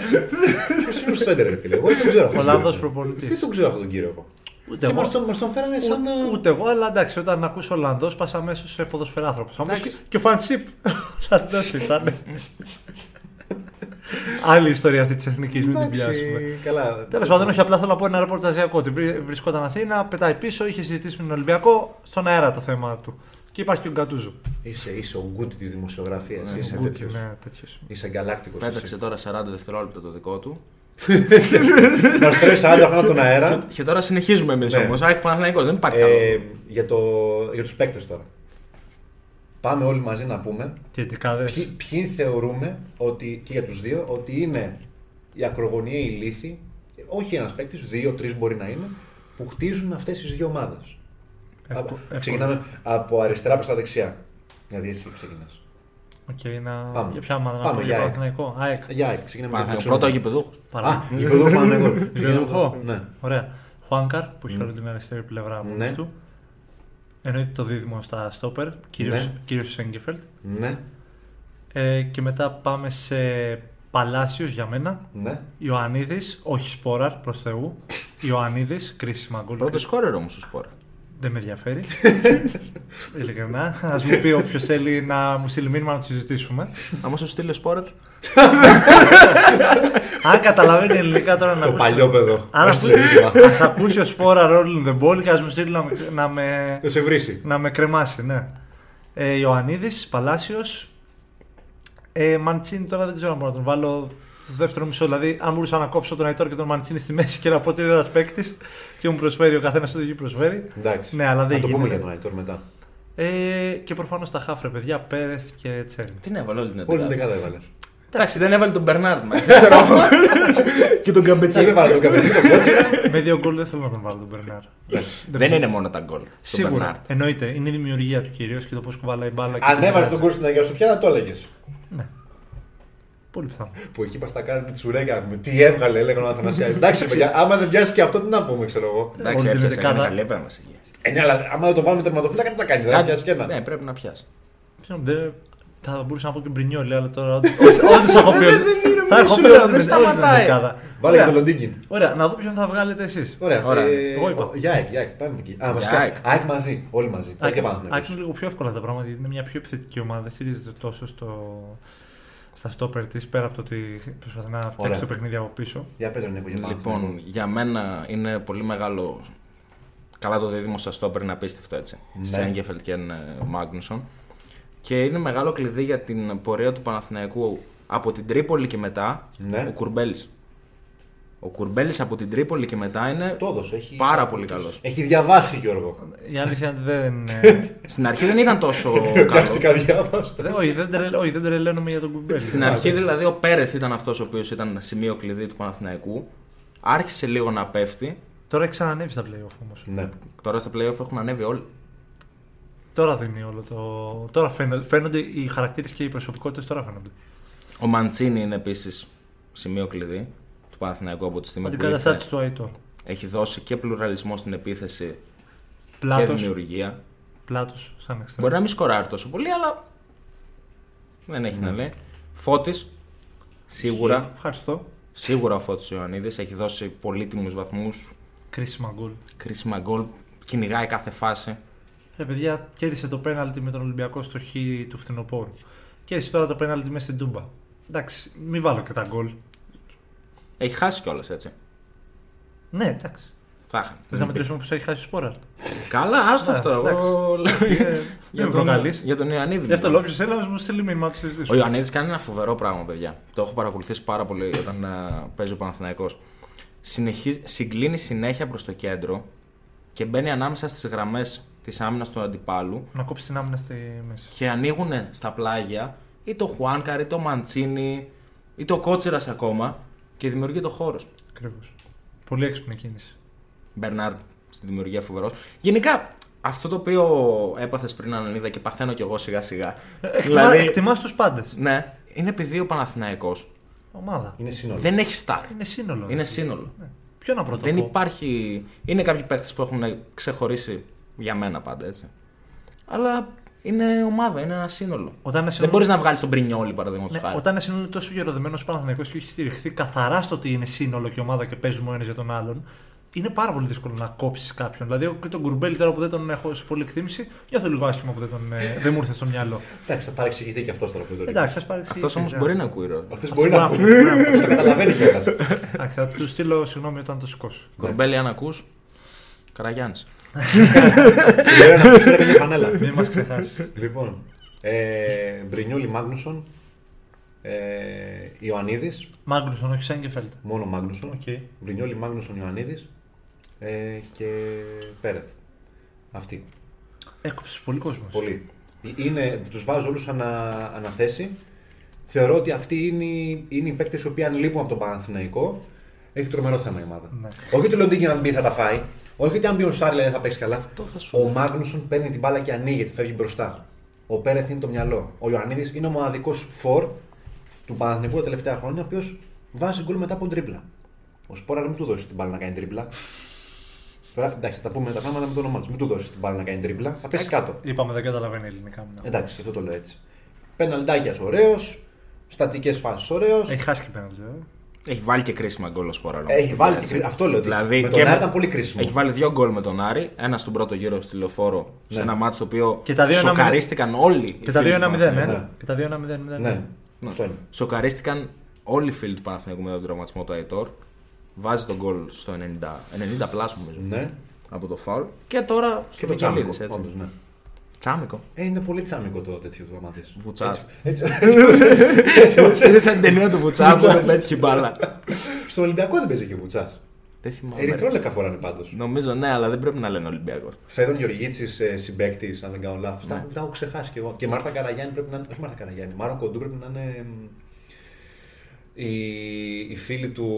Ποιος είναι ο Σέντερ, φίλε; Εγώ δεν τον ξέρω. αυτόν τον Ολλανδός κύριο. προπονητής. Δεν τον ξέρω αυτόν τον κύριο εγώ. Ούτε Και εγώ. μας τον, μας τον φέρανε σαν να. Ούτε εγώ, αλλά εντάξει, όταν ακούς Ολλανδός, πας αμέσως σε ποδοσφαιράνθρωπο. Θα μου πεις Εντάξει. και, και ο Φαντσίπ. Ολλανδός ήταν. Άλλη ιστορία αυτή της εθνικής, μην την πιάσουμε. Εντάξει, καλά. Τέλος πάντων, όχι απλά θέλω να πω ένα ρεπορταζιακό. Ότι βρή- βρισκόταν Αθήνα, πετάει πίσω, είχε συζητήσει με τον Ολυμπιακό, στον αέρα το θέμα του. Και υπάρχει και ο Γκατούζο. Είσαι, είσαι ο γκούτι της δημοσιογραφίας. Ναι, είσαι Γκούτι, τέτοιος. ναι, τέτοιος. Είσαι γκαλάκτικο. Πέταξε τώρα 40 δευτερόλεπτα το δικό του. *laughs* Μας τρέχει άλλα χρόνια τον αέρα. Και τώρα συνεχίζουμε εμείς Ναι. όμως. ΑΕΚ Παναθηναϊκός, δεν υπάρχει Ε, άλλο. για, το, για τους παίκτες τώρα. Πάμε όλοι μαζί να πούμε Τι ετικάδε. ποιοι, ποιοι θεωρούμε ότι, και για τους δύο ότι είναι οι ακρογωνιαίοι λίθοι, όχι ένας παίκτης, δύο, τρεις μπορεί να είναι, που χτίζουν αυτές τις δύο ομάδες. Εύκο- Από- εύκολο. Ξεκινάμε από αριστερά προς τα δεξιά. Δηλαδή εσύ ξεκινάς. Οκ, να... Πάμε. Για ποια ομάδα να Πάμε, πω, για για ΑΕΚ. Παναθηναϊκό. ΑΕΚ. Για ΑΕΚ, ξεκινάμε με το Παναθηναϊκός, δεξιό. Πρώτα ο γηπεδούχος. Α, Παρά. γηπεδούχο Παναθηναϊκό. *laughs* Γηπεδούχο. Ναι. Ωραία. Χουάνκαρ που έχει όλη την αριστερή πλευρά από Ναι. του. Εννοείται το δίδυμο στα στόπερ, κυρίως, Ναι. κυρίως Σέγκεφελτ. Ναι, Ε, και μετά πάμε σε Παλάσιος για μένα. ναι. Ιωαννίδης, όχι Σπόραρ προς Θεού. *laughs* Ιωαννίδης, κρίσιμα γκολ. Πρώτο σκόρερ όμως ο Σπορ. Δεν με ενδιαφέρει. *laughs* Ειλικρινά. Α μου πει όποιος θέλει να μου στείλει μήνυμα να το συζητήσουμε. Άμα σου στείλει Σπόρερ. *laughs* Αν καταλαβαίνει ελληνικά τώρα να Το ακούσει. παλιό παιδό. Αν Μας λέει μήνυμα. *laughs* ας ακούσει ο Σπόρα Rolling the Ball και ας μου στείλει να, με- να με, Θα σε βρήσει. να με κρεμάσει, ναι. Ε, Ιωαννίδης, Παλάσιος. Ε, Μαντσίνη τώρα δεν ξέρω αν μπορώ να τον βάλω στο δεύτερο μισό. Δηλαδή, αν μπορούσα να κόψω τον Αϊτόρ και τον Μαντσίνη στη μέση και να πω ότι είναι ένας παίκτης και μου προσφέρει ο καθένας ό,τι προσφέρει. Εντάξει. Ναι, αλλά δεν Θα το πούμε γίνεται. για τον Αϊτόρ μετά. Ε, και προφανώς τα χάφρε παιδιά, Πέρεθ και Τσέρν. Την έβαλε όλη την Όλη την εντεκάδα. δεκάδα έβαλε. Εντάξει, δεν έβαλε τον Μπερνάρντ μέσα. *laughs* Ξέρω εγώ. Και τον Δεν Καμπετσί. έβαλε τον καπετζί τον κότσιρα. Με δύο γκολ δεν θέλω να τον βάλω τον Μπερνάρ. Δεν είναι μόνο τα γκολ. Τον Σίγουρα. Μπερνάρντ. Εννοείται. Είναι η δημιουργία του κυρίως και το πώς κουβαλάει μπάλα. και Αν την έβαλες βγάζει. τον κόλ στην Αγία Σοφιά, να το έλεγες. Πολύ πιθανό. Που εκεί πας τα κάνουμε τη σουρέκα. με Τι έβγαλε, έλεγαν ο Αθανασιάδης. *laughs* Εντάξει, παιδιά, άμα δεν πιάσει και αυτό, τι να πούμε, ξέρω εγώ. Εντάξει, Όλη την έπιασε. δεκάδα. Έκανε καλή επέμβαση εκεί. Ε, ναι, αλλά άμα δεν το βάλουμε τερματοφύλακα, τι θα κάνει, δεν θα πιάσει και ένα. Ναι, πρέπει να πιάσει. Ξέρω, δεν- Θα μπορούσα να πω και Μπρινιόλι, αλλά τώρα. *laughs* Ό,τι ό,τι σου έχω πει. όλη- Θα έχω σου πει λέω, όλη την- δεν σταματάει. όλη την δεκάδα. Βάλε και Ωραία. τον Λοντίγκιν. Ωραία, να δω ποιον θα βγάλετε εσείς. Ωραία. Ωραία. ε, Εγώ είπα. ο- Για ΑΕΚ, για ΑΕΚ, πάμε εκεί. Α, Για βασικά. ΑΕΚ. ΑΕΚ μαζί, όλοι μαζί. Πάει και πάνω. Άκη είναι λίγο πιο εύκολα τα πράγματα γιατί είναι μια πιο επιθετική ομάδα. Δεν στηρίζεται τόσο στο, στα στόπερ της πέρα από το ότι προσπαθεί να φτιάξει Ωραία. το παιχνίδι από πίσω. Για πες τον Νίκο, για πάνω. Λοιπόν, για μένα είναι πολύ μεγάλο. Καλά το δίδυμο στα στόπερ είναι απίστευτο έτσι. Ναι. Σέγκεφελτ και ε, Μάγνουσον. Και είναι μεγάλο κλειδί για την πορεία του Παναθηναϊκού από την Τρίπολη και μετά Ναι. ο Κουρμπέλης. Ο Κουρμπέλης από την Τρίπολη και μετά είναι Το έδωσε, έχει. πάρα πολύ καλός. Έχει διαβάσει Γιώργο. Η αλήθεια είναι ότι δεν. *laughs* ε, Στην αρχή δεν ήταν τόσο *laughs* καλός. Πιάστηκα διάβαστα. δεν- Όχι, δεν τρελ- όχι, δεν τρελαίνομαι για τον κουμπέλι. Στην αρχή δηλαδή ο Πέρεθ ήταν αυτός ο οποίος ήταν σημείο κλειδί του Παναθηναϊκού. Άρχισε λίγο να πέφτει. Τώρα έχει ξανανεύει στα playoff όμως. Ναι. Τώρα στα playoff έχουν ανέβει όλοι. Τώρα δίνει όλο το. Τώρα φαίνονται, φαίνονται οι χαρακτήρες και οι προσωπικότητες τώρα φαίνονται. Ο Μαντσίνη είναι επίσης σημείο κλειδί του Παναθηναϊκού από τη στιγμή που Αντικαταστάτη ήρθε. του Αϊτόρ. Έχει δώσει και πλουραλισμό στην επίθεση και Πλάτος. δημιουργία. Πλάτος, σαν εξτρέμ. Μπορεί να μην σκοράρει τόσο πολύ, αλλά δεν έχει να λέει. Φώτης, σίγουρα. Ευχαριστώ. Σίγουρα ο Φώτης Ιωαννίδης έχει δώσει πολύτιμους βαθμούς, Κρίσιμα γκολ. κρίσιμα γκολ, κυνηγάει κάθε φάση. Ρε παιδιά, κέρδισε το πέναλτι με τον Ολυμπιακό στο χ του φθινοπόρου. Και εσύ τώρα το πέναλτι μέσα στην τούμπα. Εντάξει, μην βάλω και τα γκολ. Έχει χάσει κιόλας έτσι. Ναι, εντάξει. Θα είχαν. Θες να μετρήσουμε πώς έχει χάσει ο Σπόρα; Καλά, άστο Ναι, αυτό. εντάξει. Εγώ λέω- Δεν Για με τον- προκαλείς. Για τον Ιωαννίδη. Γι' αυτό μιλάω. λέω, όποιος έλαβε μου στείλει μήνυμα να το Ο συζητήσουμε. Ιωαννίδης κάνει ένα φοβερό πράγμα, παιδιά. Το έχω παρακολουθήσει πάρα πολύ όταν ε, παίζει ο Παναθηναϊκός. Συνεχίζει, συγκλίνει συνέχεια προς το κέντρο και μπαίνει ανάμεσα στις γραμμές της άμυνας του αντιπάλου Να κόψει την άμυνα στη μέση. και ανοίγουν στα πλάγια ή το Χουάνκαρ ή το Μαντσίνη ή το Κότσιρας ακόμα και δημιουργεί το χώρος. Ακριβώς. Πολύ έξυπνη κίνηση. Μπερνάρντ στη δημιουργία φοβερός. Γενικά αυτό το οποίο έπαθες πριν Ανανίδα και παθαίνω κι εγώ σιγά σιγά. Εκτιμά, δηλαδή, εκτιμάς τους πάντες. ναι, είναι επειδή ο Παναθηναϊκός Ομάδα. Είναι σύνολο. δεν έχει στάρ. Είναι σύνολο. Είναι σύνολο. Ναι. Ποιο να πρώτο Δεν πω. υπάρχει. Είναι κάποιοι παίχτε που έχουν ξεχωρίσει για μένα πάντα έτσι. Αλλά είναι ομάδα, είναι ένα σύνολο. Όταν ένα Δεν σύνολο- μπορείς να βγάλεις τον Πρινιόλη παραδείγματος Ναι, χάρη. όταν ένα σύνολο είναι τόσο γεροδεμένος Παναθηναϊκός και έχει στηριχθεί καθαρά στο ότι είναι σύνολο και ομάδα και παίζουμε ο ένας για τον άλλον, είναι πάρα πολύ δύσκολο να κόψεις κάποιον. Δηλαδή, εγώ και τον Κουρμπέλη τώρα που δεν τον έχω σε πολύ εκτίμηση, νιώθω λίγο άσχημα που δεν, τον, ε, δεν μου ήρθε στο μυαλό. Εντάξει, θα παρεξηγηθεί και αυτός τώρα που το ρίχνει. Εντάξει, α παρεξηγήσει. Αυτός όμως ναι. μπορεί να ακούει ρόλο. Αυτός Αυτός μπορεί να μπορεί ακούει. να ακούει. Αυτός το καταλαβαίνει κιόλας. Εντάξει, θα του στείλω συγγνώμη όταν το σηκώσω. Κορμπέλη, αν ακούς. Καραγιάννης. Λέω να πει *laughs* μια φανέλα. Μην μας ξεχάσεις. Λοιπόν, ε, Μπρινιόλι Μάγνουσον, ε, Ιωαννίδης, Μάγνουσον, όχι Σένκεφελντ. μόνο Μάγνουσον. Οκ. Μπρινιόλι Μάγνουσον Ιωαννίδης ε, και Πέρεθ. Αυτοί. Έκοψες πολύ κόσμος. Πολύ. Είναι, τους βάζω όλους ανα, ανά θέση. Θεωρώ ότι αυτοί είναι, οι- είναι οι παίκτες οι οποίοι αν λείπουν από τον Παναθηναϊκό έχει τρομερό θέμα η ομάδα. Ναι. Όχι ότι ο Λοντίνγκι αν μπει θα τα φάει. Όχι ότι αν μπει ο Σάρλε δεν θα παίξει καλά. θα σου ο Μάγνουσον παίρνει την μπάλα και ανοίγεται, φεύγει μπροστά. Ο Πέρεθ είναι το μυαλό. Ο Ιωαννίδης είναι ο μοναδικός φορ του Παναθηναϊκού τα τελευταία χρόνια, ο οποίος βάζει γκολ μετά από τρίπλα. Ο Σπόρα μην του δώσεις την μπάλα να κάνει τρίπλα. Τώρα εντάξει, θα τα πούμε τα πράγματα με το όνομά τους. Μην του δώσεις την μπάλα να κάνει τρίπλα. Θα πέσει κάτω. Είπαμε δεν καταλαβαίνει ελληνικά. μιλάω. Εντάξει, αυτό το λέω έτσι. Πεναλτάκια ωραίος. Στατικές φάσεις ωραίος. Έχει χάσει και πέναλτι, βέβαια. Έχει βάλει και κρίσιμα γκολ ο Σπόρα. όμως, Έχει παιδιά, βάλει έτσι. και- αυτό λέω, ότι Δηλαδή, με και τον Άρη με- ήταν πολύ κρίσιμο. Έχει βάλει δύο γκολ με τον Άρη. Ένα στον πρώτο γύρο στη λεωφόρο σε Ναι. ένα μάτσο το οποίο Και τα δύο ένα σοκαρίστηκαν όλοι. οι Και τα φίλοι δύο του 1-0, Παναθηναϊκού. ε. Ναι. Και τα δύο 1-0. Ναι, αυτό είναι. Σοκαρίστηκαν όλοι οι φίλοι του Παναθηναϊκού με τον τραυματισμό του Αϊτόρ. Βάζει τον γκολ στο 90, 90 πλάσ νομίζω Ναι. από το φάουλ. Και τώρα Και στο το τσάμικο. Μικελίδης, έτσι. όντως, ναι. Τσάμικο. Ε, είναι πολύ τσάμικο το τέτοιο του άμα δεις. Βουτσάς. Έτσι, έτσι, Είναι σαν την ταινία του Βουτσάς που πέτυχε μπάλα. Στο Ολυμπιακό δεν παίζει και ο Βουτσάς. Δεν θυμάμαι. Ερυθρόλεκα φοράνε πάντως. Νομίζω ναι, αλλά δεν πρέπει να λένε Ολυμπιακός. Φέδων Γεωργίτσης ε, συμπέκτη, αν δεν κάνω λάθος. Ναι. Τα, τα έχω ξεχάσει κι εγώ. Και Μάρτα Καραγιάννη πρέπει να είναι. Όχι Μάρτα Καραγιάννη. Μάρον Κοντού πρέπει να είναι. μ, Η, η φίλη του,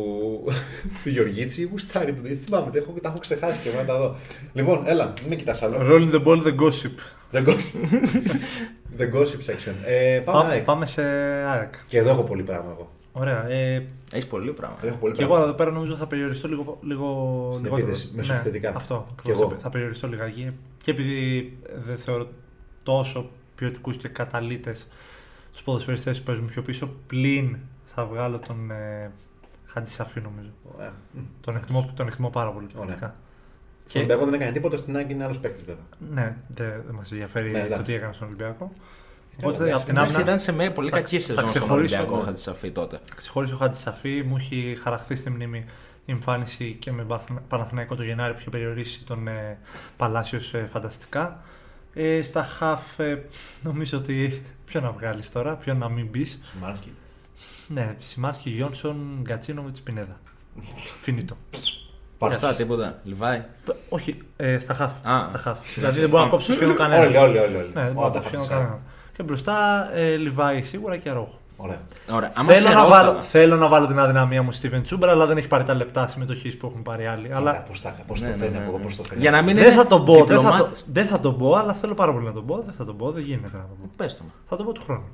*laughs* του Γεωργίτση γουστάρει του. Δεν θυμάμαι, τα έχω, τα έχω ξεχάσει και εγώ να τα δω. Λοιπόν, έλα, μην με κοιτάς άλλο. Rolling the ball, the gossip. The gossip, the gossip section. Ε, πάμε, Πάμε, ΑΕΚ. πάμε σε ΑΕΚ. Και εδώ έχω πολύ πράγμα εγώ. Ωραία. Ε, Έχεις πολύ πράγμα. Έχω πολύ και εγώ πράγμα. εδώ πέρα νομίζω θα περιοριστώ λίγο, λίγο Στην λιγότερο. επίθεση, μεσοεπιθετικά. Ναι, αυτό. Και ακριβώς. εγώ. Θα περιοριστώ λιγάκι. Και επειδή δεν θεωρώ τόσο ποιοτικούς και καταλήτες τους ποδοσφαιριστές που παίζουν πιο πίσω, πλην θα βγάλω τον ε, Χατζησαφή νομίζω. Ωραία. Μ. Τον εκτιμώ, τον εκτιμώ πάρα πολύ Ωραία. Ποιοτικά. Στον Ολυμπιακό δεν έκανε τίποτα, στην Άγκη είναι άλλος παίκτης βέβαια. Ναι, δεν δε μας ενδιαφέρει Ναι, το εντάξει. τι έκανε στον Ολυμπιακό. Καλά, Οπότε εντάξει. από την Εντάξει, άμυνα ήταν σε μια πολύ θα- κακή θα σεζόν στον ξεχωρίσω, Ολυμπιακό ναι. ο Χατζησαφή τότε. ξεχώρισε ο Χατζησαφή, μου έχει χαραχθεί στη μνήμη η εμφάνιση και με Παναθ- Παναθηναϊκό το Γενάρη που είχε περιορίσει τον ε, Παλάσιος ε, φανταστικά. Ε, στα χαφ ε, νομίζω ότι ποιο να βγάλεις τώρα, ποιο να μην μπεις. Σιμάνσκι. Ναι, Σιμάρσκι, Γιόνσον, Γκατσίνο τη Πινέδα. Φινίτο. Μπροστά τίποτα. Λιβάη. Π- Όχι, ε, στα χαφ. Α. Στα χαφ. δηλαδή δεν μπορώ να κόψω σχεδόν κανένα. Όλοι, όλοι, όλοι. όλοι. Ναι, δεν μπορώ Όλα να τα κόψω σχεδόν χαφ. κανένα. Και μπροστά ε, Λιβάη σίγουρα και Αρόχο. Ωραία. Ωραία. Άμα Θέλω σε να, ρώταγα- βάλω, θέλω να βάλω την αδυναμία μου στη Steven Τσούμπερα, αλλά δεν έχει πάρει τα λεπτά συμμετοχής που έχουν πάρει άλλοι. Αλλά... Αλλά Πώς, τα, πώς Ναι, το ναι, φέρνει ναι, από εδώ, ναι. πώς το φέρνει. Για να μην δεν είναι θα το πω, δεν θα το, διπλωμάτης. δεν θα το πω, αλλά θέλω πάρα πολύ να το πω. Δεν θα το πω, δεν γίνεται να το πω. Πες το μου. Θα το πω του χρόνου.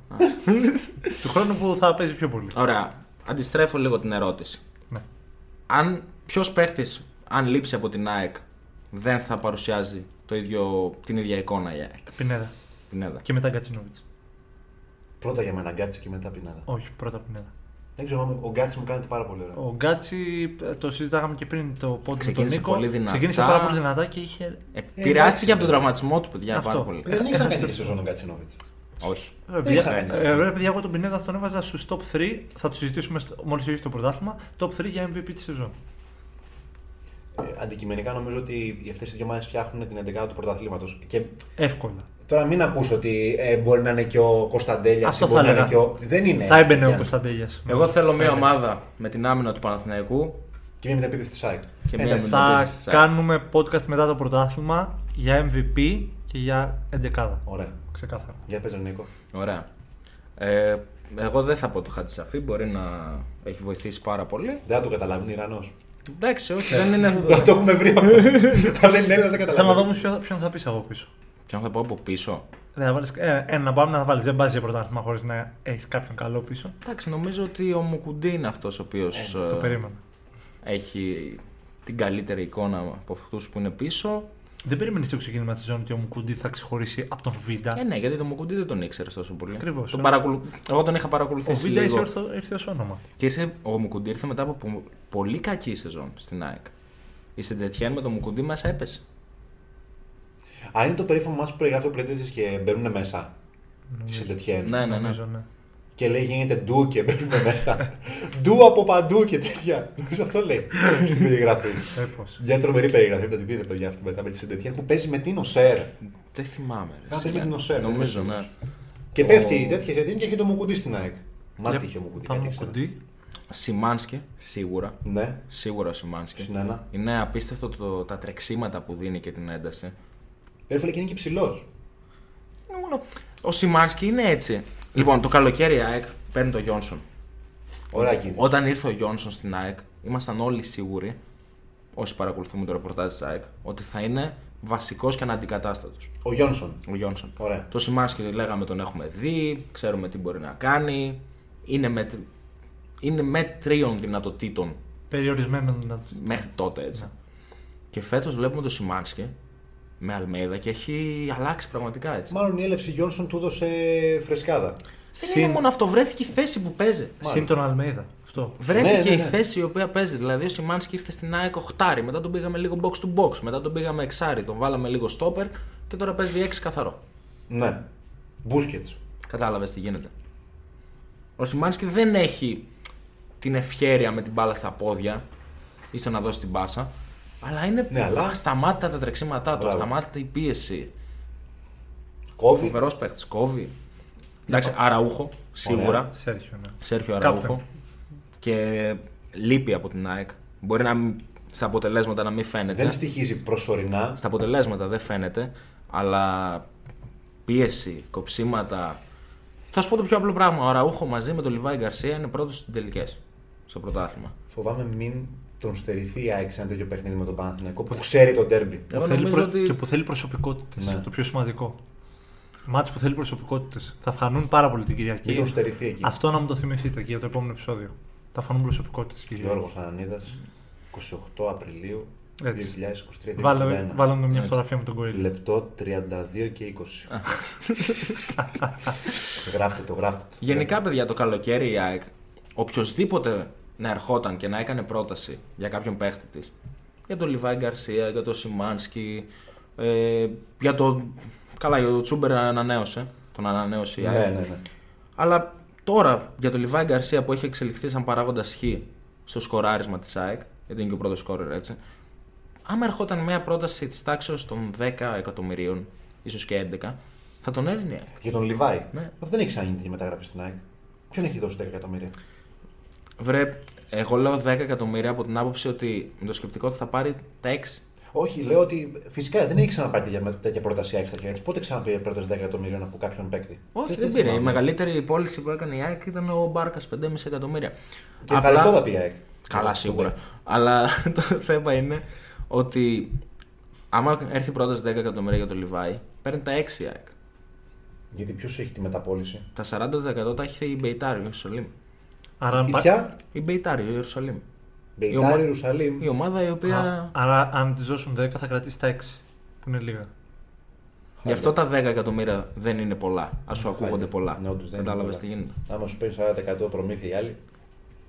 του χρόνου που θα παίζει πιο πολύ. Ωραία. Αντιστρέφω λίγο την ερώτηση. Ναι. Αν ποιος παίχτης, αν λείψει από την ΑΕΚ, δεν θα παρουσιάζει το ίδιο, την ίδια εικόνα η ΑΕΚ; Πινέδα. Πινέδα. Και μετά Γκατσίνοβιτς. Πρώτα για μένα Γκάτσι και μετά Πινέδα. Όχι, πρώτα Πινέδα. Δεν ξέρω, άμα ο Γκάτσι μου κάνει πάρα πολύ ωραία. Ο Γκάτσι, ε, το συζητάγαμε και πριν το pod με τον Ξεκίνησε Νίκο. πολύ δυνατά. Ξεκίνησε πάρα πολύ δυνατά και είχε. Επηρεάστηκε από τον τραυματισμό του, παιδιά, Αυτό. πάρα πολύ. Δεν έχει έχασε να κάνει το- τη σεζόν ο Γκατσίνοβιτς. Όχι. Ρε παιδιά, ξαναγίνει. ε, ρε παιδιά, εγώ τον Πινέδα τον έβαζα στους top 3. Θα το συζητήσουμε μόλις αρχίσει το πρωτάθλημα. Top 3 για MVP της σεζόν. Ε, αντικειμενικά νομίζω ότι αυτές οι δύο ομάδες φτιάχνουν την 11η του πρωταθλήματος. Και Εύκολα. τώρα μην ακούσω ότι ε, μπορεί να είναι και ο Κωνσταντέλιας. Αυτό μπορεί θα να είναι έλεγα. και ο... Δεν είναι. Θα έτσι, έμπαινε ο παιδιά. Κωνσταντέλιας. Εγώ θέλω μια Θα ομάδα με την άμυνα του Παναθηναϊκού Και μια μεταπίδευση τη ΣΑΕΚ. και Ε, μια ναι. με Θα την Πέση της ΑΕΚ. κάνουμε podcast μετά το πρωτάθλημα για MVP και για 11. Ωραία. Ξεκάθαρα. Για πες, Νίκο. Ωραία. Ε, εγώ δεν θα πω το Χατζησαφή, μπορεί να έχει βοηθήσει πάρα πολύ. Δεν θα το καταλάβει, είναι Ιρανός. Εντάξει, όχι, δεν είναι. Θα το έχουμε βρει αυτό. Αν δεν είναι Έλληνα, δεν Θέλω να καταλαβαίνω. δω όμως ποιον ποιον θα πεις από πίσω. Ποιον θα πω από πίσω; Δεν θα βάλεις, ε, ένα να πάμε να βάλεις. Δεν πας για πρωτάθλημα χωρίς να έχεις κάποιον καλό πίσω. Εντάξει, νομίζω ότι ο Μουκουντή είναι αυτός ο οποίος Το περίμενα. έχει την καλύτερη εικόνα από αυτούς που είναι πίσω. Δεν περίμενε στο ξεκίνημα της ζώνη ότι ο Μουκούντι θα ξεχωρίσει από τον Βίντα; Ε, ναι, γιατί το Μουκουντή δεν τον ήξερες τόσο πολύ. Ακριβώς, Τον ε. παρακολου... Εγώ τον είχα Ο παρακολουθήσει. Βίντα λίγο. ήρθε, ορθο- ήρθε ως όνομα. Και ήρθε, ο Μουκουντή ήρθε μετά από πο- πολύ κακή σεζόν στην ΑΕΚ. Η Σεντετιέν με το Μουκουντή μέσα έπεσε. Αν είναι το περίφημο μα που περιγράφει ο Πλέτης και μπαίνουν μέσα. Τη Σεντετιέν. Ναι, ναι, ναι. Νομίζω, ναι. Και λέει γίνεται ντου και μπαίνουν μέσα. *laughs* ντου από παντού και τέτοια. Νομίζω αυτό λέει *laughs* στην περιγραφή. Ε, πώς. Μια τρομερή περιγραφή, θα τη δείτε παιδιά αυτή μετά με τη Σεντετιέν που παίζει με την Οσέρ. Δεν θυμάμαι. Ρε, Κάπου σιγά. με την Οσέρ, δεν Νομίζω, είναι ναι. Και Ο- πέφτει η τέτοια Σεντετιέν και έχει το Μουκουντή στην ΑΕΚ. Μα Για- τι είχε ο Μουκουντή. Πάμε κάτι ήξερα. Μουκουντή. Σιμάνσκι, σίγουρα. Ναι, Σίγουρα ο Σιμάνσκι. συν ένα. Είναι απίστευτο το, τα τρεξίματα που δίνει και την ένταση. Ρε φίλε και είναι και ψηλός. Μόνο- Ο Σιμάνσκι είναι έτσι. Λοιπόν, το καλοκαίρι η ΑΕΚ παίρνει το Γιόνσον. Ωραία κίνηση. Όταν ήρθε ο Γιόνσον στην ΑΕΚ, ήμασταν όλοι σίγουροι, όσοι παρακολουθούμε το ρεπορτάζ της ΑΕΚ, ότι θα είναι βασικός και αναντικατάστατος. Ο Γιόνσον. Ο Γιόνσον. Ωραία. Το Σιμάνσκι λέγαμε τον έχουμε δει, ξέρουμε τι μπορεί να κάνει. Είναι με, είναι με τρίων δυνατοτήτων Περιορισμένο να μέχρι τότε έτσι. Και φέτος βλέπουμε το Σιμάνσκι με Αλμέιδα και έχει αλλάξει πραγματικά έτσι. Μάλλον η έλευση Γιόνσον του έδωσε φρεσκάδα. Δεν είναι μόνο αυτό, βρέθηκε η θέση που παίζει. Συν τον Αλμέιδα. Αυτό. Βρέθηκε Ναι, ναι, η ναι. θέση η οποία παίζει. Δηλαδή ο Σιμάνσκι ήρθε στην ΑΕΚ 8, μετά τον πήγαμε λίγο box to box, μετά τον πήγαμε εξάρι, τον βάλαμε λίγο stopper και τώρα παίζει 6 καθαρό. Ναι. Μπούσκετς. Κατάλαβες τι γίνεται. Ο Σιμάνσκι δεν έχει την ευχέρεια με την μπάλα στα πόδια ή στο να δώσει την μπάσα. Αλλά είναι Ναι, αλλά- ασταμάτητα τα τρεξίματά του, Μπράβο. ασταμάτητα η πίεση. Κόβει. Φοβερός παίχτης. Κόβει. Εντάξει, Αραούχο, σίγουρα. Σέρχιο, ναι. Σέρχιο Κάπτεν. Αραούχο. Και λείπει από την ΑΕΚ. Μπορεί να, μην- στα αποτελέσματα να μην φαίνεται. Δεν στοιχίζει προσωρινά. Στα αποτελέσματα δεν φαίνεται. Αλλά πίεση, κοψίματα. Θα σου πω το πιο απλό πράγμα. Ο Αραούχο μαζί με τον Λιβάη Γκαρσία είναι πρώτος στις τελικές. Στο πρωτάθλημα. Φοβάμαι μην τον στερηθεί η ΑΕΚ σε ένα τέτοιο παιχνίδι με τον Παναθηναϊκό που ξέρει το ντέρμπι. Εγώ Που θέλει νομίζω προ- ότι- Και που θέλει προσωπικότητες. Ναι. Το πιο σημαντικό. Μάτς που θέλει προσωπικότητες. Θα φανούν πάρα πολύ την Κυριακή. Μην τον στερηθεί εκεί. Αυτό να μου το θυμηθείτε και για το επόμενο επεισόδιο. Θα φανούν προσωπικότητες, κύριε. Γιώργος Ανανίδας, 28 Απριλίου Έτσι. 2023. Βάλαμε, 2021. βάλαμε μια Έτσι. φωτογραφία με τον Κοέλιο. Λεπτό 32 και 20. *laughs* γράφτε το, γράφτε το. Γενικά, παιδιά, το καλοκαίρι η ΑΕΚ, οποιοδήποτε να ερχόταν και να έκανε πρόταση για κάποιον παίχτη της, για τον Λιβάη Γκαρσία, για τον Σιμάνσκι, ε, για τον. Καλά, ο Τσούμπερ ανανέωσε. Τον ανανέωσε η Ναι, ΑΕΚ. ναι, ναι. Αλλά τώρα για τον Λιβάη Γκαρσία που έχει εξελιχθεί σαν παράγοντα χ στο σκοράρισμα της ΑΕΚ, γιατί είναι και ο πρώτος σκόρερ έτσι. Άμα ερχόταν μια πρόταση της τάξης των 10 εκατομμυρίων, ίσως και 11, θα τον έδινε. η ΑΕΚ. Για τον Λιβάη; Ναι. Αυτό δεν έχει ξαναγίνει τέτοια μεταγραφή στην ΑΕΚ. Ποιον έχει δώσει 10 εκατομμύρια; Βρε, εγώ λέω 10 εκατομμύρια από την άποψη ότι με το σκεπτικό ότι θα πάρει τα 6. Όχι, λέω ότι φυσικά δεν έχει ξαναπάρει τέτοια, τέτοια πρόταση η ΑΕΚ στα χέρια της. Πότε ξαναπήρε πρόταση 10 εκατομμυρίων από κάποιον παίκτη; Όχι, δεν, πήρε. Η θυμάμαι. μεγαλύτερη πώληση που έκανε η ΑΕΚ ήταν ο Μπάρκας 5,5 εκατομμύρια. Και ευχαριστώ θα πει η ΑΕΚ. Καλά, σίγουρα. Αλλά *laughs* το θέμα είναι ότι άμα έρθει πρόταση 10 εκατομμύρια για τον Λιβάη, παίρνει τα 6 η ΑΕΚ. Γιατί ποιος έχει τη μεταπόληση; Τα 40% τα έχει η Μπεϊτάρη, ο Ιερουσαλήμ. Άρα, αν Η πα- ποια. Η Μπεϊτάρη, ο Ιερουσαλήμ. Μπεϊτάρι, ομα- Ιερουσαλήμ. Η ομάδα η οποία. Α, άρα, αν τη δώσουν 10, θα κρατήσει τα 6. Που είναι λίγα. Γι' αυτό τα 10 εκατομμύρια δεν είναι πολλά. Α σου ακούγονται πολλά. Ναι, όντως δεν είναι Κατάλαβες πολλά. τι γίνεται. Άμα σου παίρνει 40% προμήθεια οι άλλοι.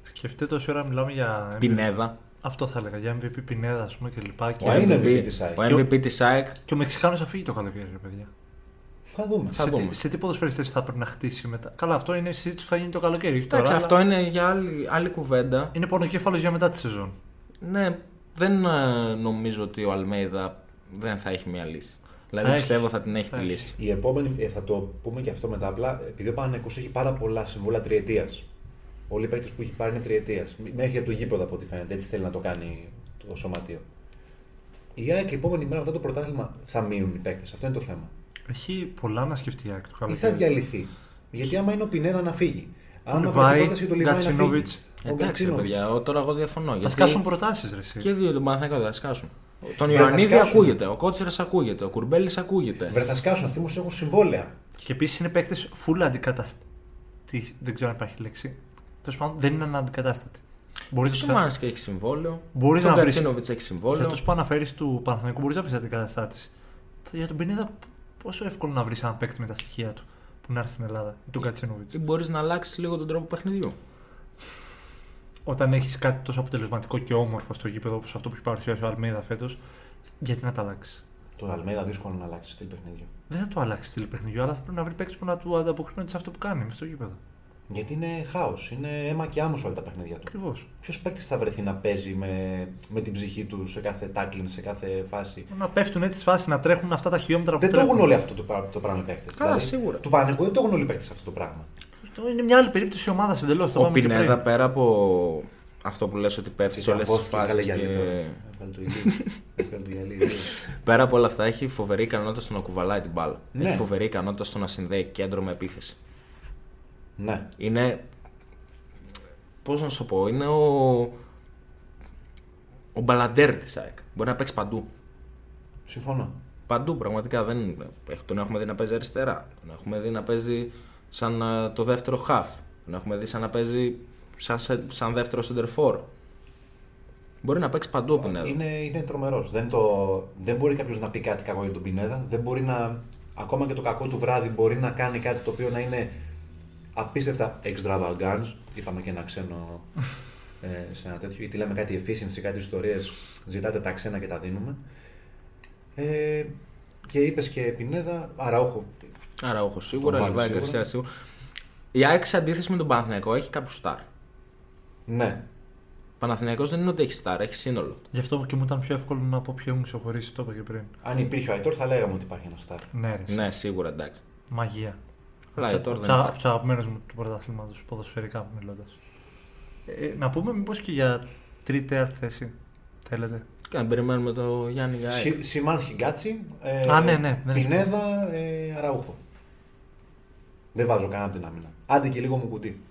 Σκεφτείτε τόση ώρα μιλάμε για. MVP. Πινέδα. Αυτό θα έλεγα. Για MVP Πινέδα, ας πούμε και λοιπά. Και, Μα είναι MVP MVP της ΑΕΚ. Ο MVP της ΑΕΚ και ο Μεξικάνος θα φύγει το καλοκαίρι, ρε παιδιά. Θα δούμε. Θα σε, δούμε. τι, σε τι ποδοσφαιριστές θα πρέπει να χτίσει μετά. Καλά, αυτό είναι η συζήτηση που θα γίνει το καλοκαίρι. όχι Εντάξει, τώρα, αυτό αλλά είναι για άλλη, άλλη κουβέντα. είναι πονοκέφαλος για μετά τη σεζόν. Ναι, δεν ε, νομίζω ότι ο Αλμέιδα δεν θα έχει μια λύση. Δηλαδή Θα έχει. πιστεύω θα την έχει Θα τη έχει. λύση. Η επόμενη, ε, θα το πούμε και αυτό μετά. Απλά επειδή ο Παναγενικός έχει πάρα πολλά συμβόλαια τριετίας. Όλοι οι παίκτες που έχει πάρει είναι τριετίας. Μέχρι από το γήπεδο από ό,τι φαίνεται. Έτσι θέλει να το κάνει το σωματείο. Η ΑΕΚ η επόμενη μέρα μετά το πρωτάθλημα θα μείνουν οι παίκτες. Αυτό είναι το θέμα. Έχει πολλά να σκεφτεί η ΑΕΚ το Ή θα καλοκαίρι. διαλυθεί. Γιατί άμα είναι ο Πινέδα να φύγει. Ο Άμα Λιβάη, βρεθεί πρόταση για το Λιβάη να Γκατσινόβιτς. φύγει. Ο Εντάξει, ρε Γκατσινόβιτς. παιδιά, ο- τώρα εγώ διαφωνώ. Θα γιατί σκάσουν προτάσεις, ρε. εσύ. Και δύο τον Παναθηναϊκό θα σκάσουν. Τον Δεν θα Ιωαννίδη σκάσουν. ακούγεται, ο Κότσερα ακούγεται, ο Κουρμπέλης ακούγεται. Βρε θα σκάσουν, αυτοί όμως έχουν συμβόλαια. Και επίσης είναι παίκτες full αντικαταστατή. Δεν ξέρω αν υπάρχει λέξη. Τέλος πάντων, δεν είναι αναντικατάστατοι. Μπορείς Ο Σιμάνσκι έχει συμβόλαιο; Μπορείς ο να βρεις- Γκατσίνοβιτ έχει Για συμβόλαιο. τους που αναφέρει του Παναθηναϊκού μπορείς να βρει αντικαταστάτη. Για τον Πινέδα, πόσο εύκολο να βρεις έναν παίκτη με τα στοιχεία του που να έρθει στην Ελλάδα ή τον Κατσίνοβιτ. Ή μπορείς να αλλάξεις λίγο τον τρόπο παιχνιδιού. Όταν έχεις κάτι τόσο αποτελεσματικό και όμορφο στο γήπεδο όπως αυτό που έχει παρουσιάσει ο Αλμέιδα φέτος, γιατί να τα αλλάξεις; Το Αλμέδα δύσκολο να αλλάξει στυλ παιχνιδιού. Δεν θα το αλλάξεις στυλ παιχνιδιού, αλλά θα πρέπει να βρει παίκτες που να του ανταποκρίνονται σε αυτό που κάνει μέσα στο γήπεδο. Γιατί είναι χάος, είναι αίμα και άμμος όλα τα παιχνίδια του. Ακριβώς. Ποιος παίκτης θα βρεθεί να παίζει με, με την ψυχή του σε κάθε τάκλιν, σε κάθε φάση; Να πέφτουν έτσι φάσεις, να τρέχουν αυτά τα χιλιόμετρα που Δεν το τρέχουν. έχουν όλοι αυτό το, πρά- το πράγμα οι παίκτες. Καλά, σίγουρα. Του Παναγικού δεν το έχουν όλοι οι παίκτες αυτό το πράγμα. Είναι μια άλλη περίπτωση ομάδα εντελώς. Το Ο είπαμε και Πινέδα πριν. πέρα από αυτό που λες ότι πέφτει σε όλες τις Τσιτσαφώθηκε, φάσεις. έβγαλε γυαλί τώρα. Και... Έβγαλε το ηλί. Έβγαλε το γυαλί. Πέρα από όλα αυτά, έχει φοβερή ικανότητα στο να κουβαλάει την μπάλα. Ναι. Έχει φοβερή ικανότητα στο να συνδέει κέντρο με επίθεση. Ναι. Είναι. Πώς να σου το πω, είναι ο. Ο μπαλαντέρ της ΑΕΚ. Μπορεί να παίξει παντού. Συμφωνώ. Παντού πραγματικά δεν. Τον έχουμε δει να παίζει αριστερά. Τον έχουμε δει να παίζει σαν α, το δεύτερο χαφ. Τον έχουμε δει σαν να παίζει σαν, σαν δεύτερο σεντερφόρ. Μπορεί να παίξει παντού ο Πινέδα. Είναι, είναι τρομερός. Δεν, το, δεν μπορεί κάποιος να πει κάτι κακό για τον Πινέδα. Δεν μπορεί να. Ακόμα και το κακό του βράδυ μπορεί να κάνει κάτι το οποίο να είναι απίστευτα extravagance. Είπαμε και ένα ξένο ε, σε ένα τέτοιο. Γιατί λέμε κάτι efficiency, κάτι ιστορίες. Ζητάτε τα ξένα και τα δίνουμε. Ε, και είπες και Πινέδα, Αραούχο. Άρα, όχι σίγουρα, Τον Λιβάη βάλει Γκαρσία σίγουρα. σίγουρα. Η ΑΕΚ σε αντίθεση με τον Παναθηναϊκό έχει κάποιου στάρ. Ναι. Παναθηναϊκός δεν είναι ότι έχει στάρ, έχει σύνολο. Γι' αυτό και μου ήταν πιο εύκολο να πω ποιο μου ξεχωρίσει, το είπα και πριν. Αν υπήρχε ο Αϊτόρ, θα λέγαμε ότι υπάρχει ένα στάρ. Ναι, ρε. Ναι, σίγουρα εντάξει. Μαγεία. Αλλά η τώρα δεν Από υπάρχει. του αγαπημένου μου του πρωταθλήματος, ποδοσφαιρικά μιλώντας. Ε, να πούμε μήπως και για τρίτη-τέταρτη θέση. Θέλετε; Και να περιμένουμε το Γιάννη για ΑΕΚ. Σι- Σιμάνσκι Γκάτσι. Ε, Α, ναι, ναι, δεν Πινέδα, ε, Αραούχο. Δεν βάζω κανένα από την άμυνα. Άντε και λίγο μου κουτί.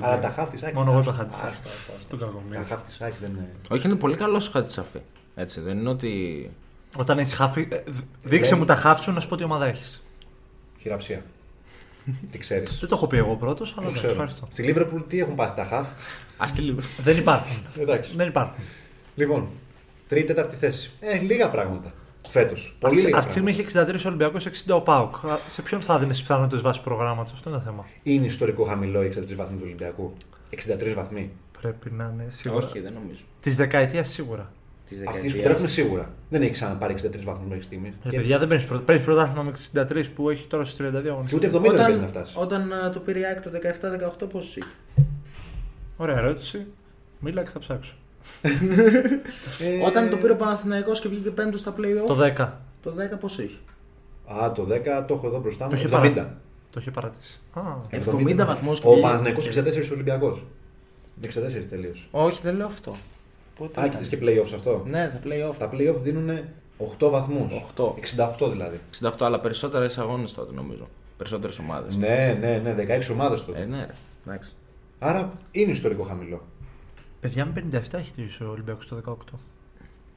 Αλλά τα χάφ της ΑΕΚ. Μόνο εγώ άστα, είπα χάφ της άστα, άστα, άστα. Τον κακομοίρη. Τα χάφ της ΑΕΚ δεν είναι. Όχι, είναι πολύ καλός ο Χατσαφή. Έτσι, δεν είναι ότι. Όταν έχεις χάφι. ε, δ- Δείξε Λέει- μου τα χάφ σου να σου πω τι ομάδα έχεις. Χειραψία. τι ξέρεις. Δεν το έχω πει εγώ πρώτος, αλλά Το εντάξει, ξέρω. ευχαριστώ. Στη Λίβερπουλ τι έχουν πάθει τα χάφ. Α τη λίγο. Δεν υπάρχουν. Εντάξει. Δεν υπάρχουν. Λοιπόν, τρίτη-τέταρτη θέση. Ε, λίγα πράγματα. Φέτος. Πολύ λίγα. Αυτή τη στιγμή πράγματα. έχει 63 Ολυμπιακός, 60 ο Πάουκ. Α, Σε ποιον θα δίνεις τι πιθανότητες βάσει προγράμματος, αυτό είναι το θέμα. Είναι ιστορικό χαμηλό οι 63 βαθμοί του Ολυμπιακού. 63 βαθμοί. Πρέπει να είναι σίγουρα. Όχι, δεν νομίζω. Της δεκαετίας σίγουρα. Της Αυτοί που τρέχουν σίγουρα. Δεν έχει ξαναπάρει 63 βαθμούς μέχρι στιγμής. Ε, παιδιά δεν παίρνεις πρωτα... παίρνεις πρωτάθλημα με 63 που έχει τώρα στους 32 Και αγωνιστέ. ούτε 70 δεν παίζει να φτάσει. όταν α, το πήρε η ΑΕΚ το 17-18, πόσου είχε; Ωραία ερώτηση. Μίλα και θα ψάξω. Ε, Όταν το πήρε ο Παναθηναϊκός και βγήκε πέμπτος στα playoff, Το 10. το 10 πόσος είχε; Α, το 10 το έχω εδώ μπροστά μου. Το είχε 70. παρα- Το είχε παρατήσει. Α, 70 βαθμούς και Ο βγήκε. Παναθηναϊκός 64 Ολυμπιακός. 64 τελείωσε. Όχι, δεν λέω αυτό. Πότε Α, ήταν; και και playoffs αυτό; Ναι, τα playoff. Τα playoff δίνουν 8 βαθμούς. 8. 68 δηλαδή. 68, αλλά περισσότερες αγώνες τότε νομίζω. Περισσότερες ομάδες. Ναι, ναι, ναι, 16 ομάδες τότε. Ε, ναι, ρε. Εντάξει. Άρα είναι ιστορικό χαμηλό. παιδιά με 57 έχει τηρήσει ο Ολυμπιακός το 18.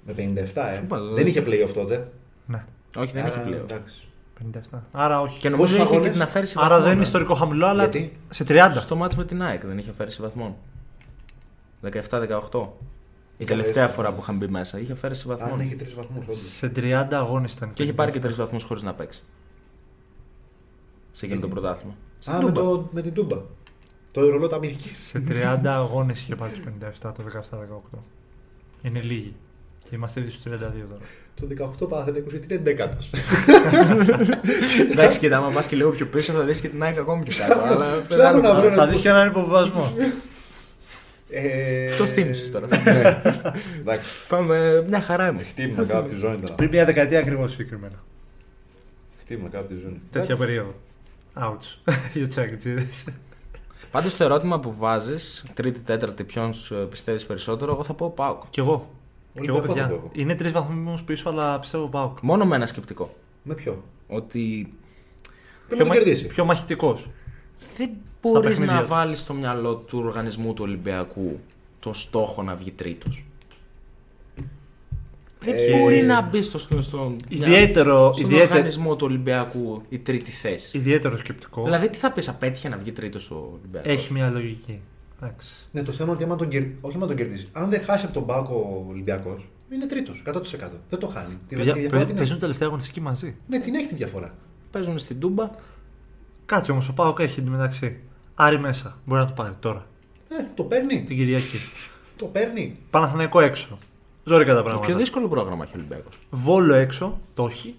Με 57, ε. Σου είπα, Δεν είχε playoff τότε. Ναι, Όχι, δεν έχει Άρα, playoff. εντάξει. 57. Άρα όχι. Και νομίζω Πόσους είχε και αγώνες; την αφαίρεση Άρα βαθμών. δεν είναι ε. ιστορικό χαμηλό, αλλά Γιατί; σε 30. Στο μάτς με την ΑΕΚ δεν είχε αφαίρεση βαθμών. 17-18. Η Είχε τελευταία αφαίρεση φορά που είχαν μπει μέσα είχε αφαίρεση Αν βαθμών. έχει 3 βαθμούς, όντως. Σε 30 αγώνες ήταν. Και είχε πάρει και τρεις βαθμούς χωρίς να παίξει. Σε εκείνο το πρωτάθλημα. Στην Α, με, Τούμπα. το, με την τούμπα. Το ρολό τα Αμερική. Σε 30 αγώνες είχε πάρει του 57 το 17-18. Είναι λίγοι. Και είμαστε ήδη στους 32 τώρα. Το 18 Παναθηναϊκός γιατί είναι δέκατος. *laughs* Εντάξει, κοίτα, άμα πας και λίγο πιο πίσω θα δεις και την ΑΕΚ ακόμη πιο κάτω. αλλά Ψάχνω να βρω Θα δεις και έναν υποβιβασμό. *laughs* Ε, Το θύμισες τώρα. Ναι. *laughs* Εντάξει. Πάμε, μια χαρά είμαστε. Χτύπημα κάπου από τη ζώνη τώρα. Πριν μια δεκαετία ακριβώς συγκεκριμένα. Χτύπημα κάπου από τη ζώνη. Τέτοια περίοδο. Ouch. *laughs* Για τσάκιτσίδε. Πάντως το ερώτημα που βάζεις, τρίτη, τέταρτη, ποιον πιστεύεις περισσότερο, εγώ θα πω Πάουκ. Κι εγώ. Κι εγώ, Ολυμπιακό θα παιδιά. πω εγώ. Είναι τρεις βαθμούς πίσω, αλλά πιστεύω Πάουκ. Μόνο με ένα σκεπτικό. Με ποιο; Ότι Πρέπει να το κερδίσει; πιο μαχητικός. Δεν μπορείς παιχνίδια να του. βάλεις στο μυαλό του οργανισμού του Ολυμπιακού τον στόχο να βγει τρίτος. Δεν Ε, μπορεί να μπει στο, στο, στον, Ιδιαίτερο, στον ιδιαίτερο, οργανισμό του Ολυμπιακού η τρίτη θέση. ιδιαίτερο σκεπτικό. Δηλαδή, τι θα πεις, απέτυχε να βγει τρίτος ο Ολυμπιακός; Έχει μια λογική. Εντάξει. Ναι, το θέμα είναι ότι άμα τον, κερ... όχι άμα τον κερδίσει. Αν δεν χάσει από τον Πάκο ο Ολυμπιακός, είναι τρίτος. 100%. Δεν το χάνει. Τη, Παιδιά, τη διαφορά παί- την παίζουν έχει. τελευταία αγωνιστική μαζί. Ναι, την έχει τη διαφορά. Παίζουν στην Τούμπα. Κάτσε όμως, ο Πάοκ έχει εντωμεταξύ. Άρη μέσα. Μπορεί να το πάρει τώρα. Ε, το παίρνει. Την Κυριακή. Το παίρνει. Παναθηναϊκό έξω. Ζόρικα τα Το πράγματα. πιο δύσκολο πρόγραμμα έχει ο Ολυμπιακός. Βόλο έξω. Το έχει.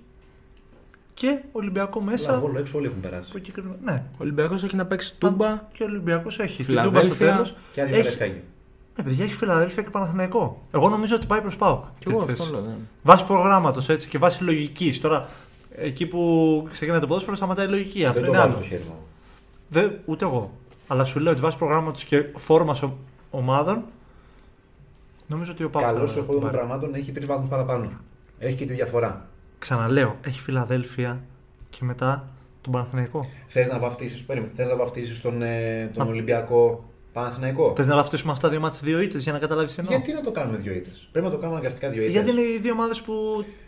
Και Ολυμπιακό Μέσα. μέσα. Βόλο έξω όλοι έχουν περάσει. που συγκεκριμένα- Ναι. Ο Ολυμπιακός έχει να παίξει Τούμπα. Και ο Ολυμπιακός έχει. Την Φιλαδέλφια. Τούμπα στο τέλος. Και άδειο Έχει... Καραϊσκάκη. Ναι, παιδιά, έχει Φιλαδέλφια και Παναθηναϊκό. Εγώ νομίζω ότι πάει προς Πάοκ. Και εγώ Τρίτη αυτό θέση. λέω. ναι. Βάσει προγράμματος έτσι και βάσει λογικής. Τώρα, εκεί που ξεκινάει το ποδόσφαιρο, σταματάει η λογική. Αυτό Δεν το είναι βάζω άλλο. στο χέρι μου. Δεν, ούτε εγώ. Αλλά σου λέω ότι βάσει προγράμματος και φόρμα ο- ομάδων, νομίζω ότι ο Πάοκ. Καλός θα ο τον χώρο των πάρει. πραγμάτων έχει τρεις βαθμούς παραπάνω. Έχει και τη διαφορά. Ξαναλέω, έχει Φιλαδέλφια και μετά τον Παναθηναϊκό. Θες να βαφτίσεις θες να βαφτίσεις τον, ε, τον Μα- Ολυμπιακό Παναθηναϊκό. Θες να βαφτίσουμε αυτά δύο μάτια δύο ήττες για να καταλάβεις εννοώ. Γιατί να το κάνουμε δύο ήττες; Πρέπει να το κάνουμε αναγκαστικά δύο ήττες. Γιατί είναι οι δύο ομάδες που.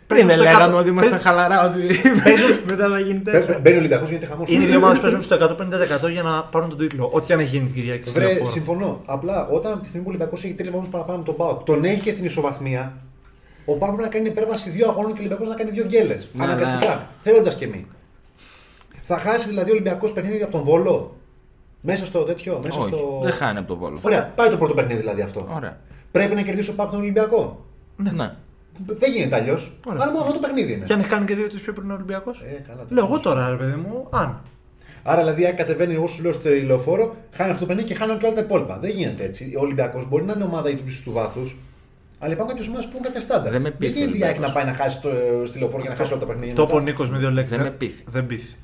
Πριν δεν στο λέγαμε εκατό- ότι είμαστε παίζουν- χαλαρά, ότι *laughs* μετά θα γίνει τέτοιο. Μπαίνει ο Ολυμπιακός γιατί χαμός. Είναι οι δύο ομάδες που παίζουν στο 150% για να πάρουν τον τίτλο. Ό,τι αν έχει γίνει την Κυριακή στη Βρε, λεωφόρο. συμφωνώ. Απλά όταν τη στιγμή που ο Ολυμπιακός έχει τρεις βαθμούς παραπάνω από τον Πάοκ, τον έχει και στην ισοβαθμία, ο Πάοκ πρέπει να κάνει υπέρβαση δύο αγώνων και ο Ολυμπιακός να κάνει δύο γκέλες. Ναι, Αναγκαστικά. Θέλοντας και μη. Θα χάσει δηλαδή ο Ολυμπιακός παιχνίδι από τον Βόλο; Μέσα στο τέτοιο. Μέσα Όχι, στο... δεν χάνει από το βόλο. Ωραία, πάει το πρώτο παιχνίδι δηλαδή αυτό. Ωραία. Πρέπει να κερδίσει ο Πάοκ τον Ολυμπιακό. Ναι. Δεν γίνεται αλλιώς. Ωραία. Αν μόνο αυτό το παιχνίδι είναι. Και αν έχει κάνει και δύο ήττε πιο πριν ο Ολυμπιακός; Ε, καλά, το Λέω εγώ πες. τώρα, ρε παιδί μου, αν. Άρα δηλαδή, αν κατεβαίνει, εγώ σου λέω στο ηλεοφόρο, χάνει αυτό το παιχνίδι και χάνει και όλα τα υπόλοιπα. Δεν γίνεται έτσι. Ο Ολυμπιακός μπορεί να είναι ομάδα ύψη του βάθους, αλλά υπάρχουν κάποιες ομάδες που έχουν κάποια στάντα. Δεν με πείθει γίνεται η ο ΑΕΚ να Ολυμπιακός. πάει να χάσει το, στο ηλεοφόρο και να χάσει όλα τα παιχνίδια. Το μετά. είπε ο Νίκος με δύο λέξεις. Δεν με πείθει. Δεν πείθει.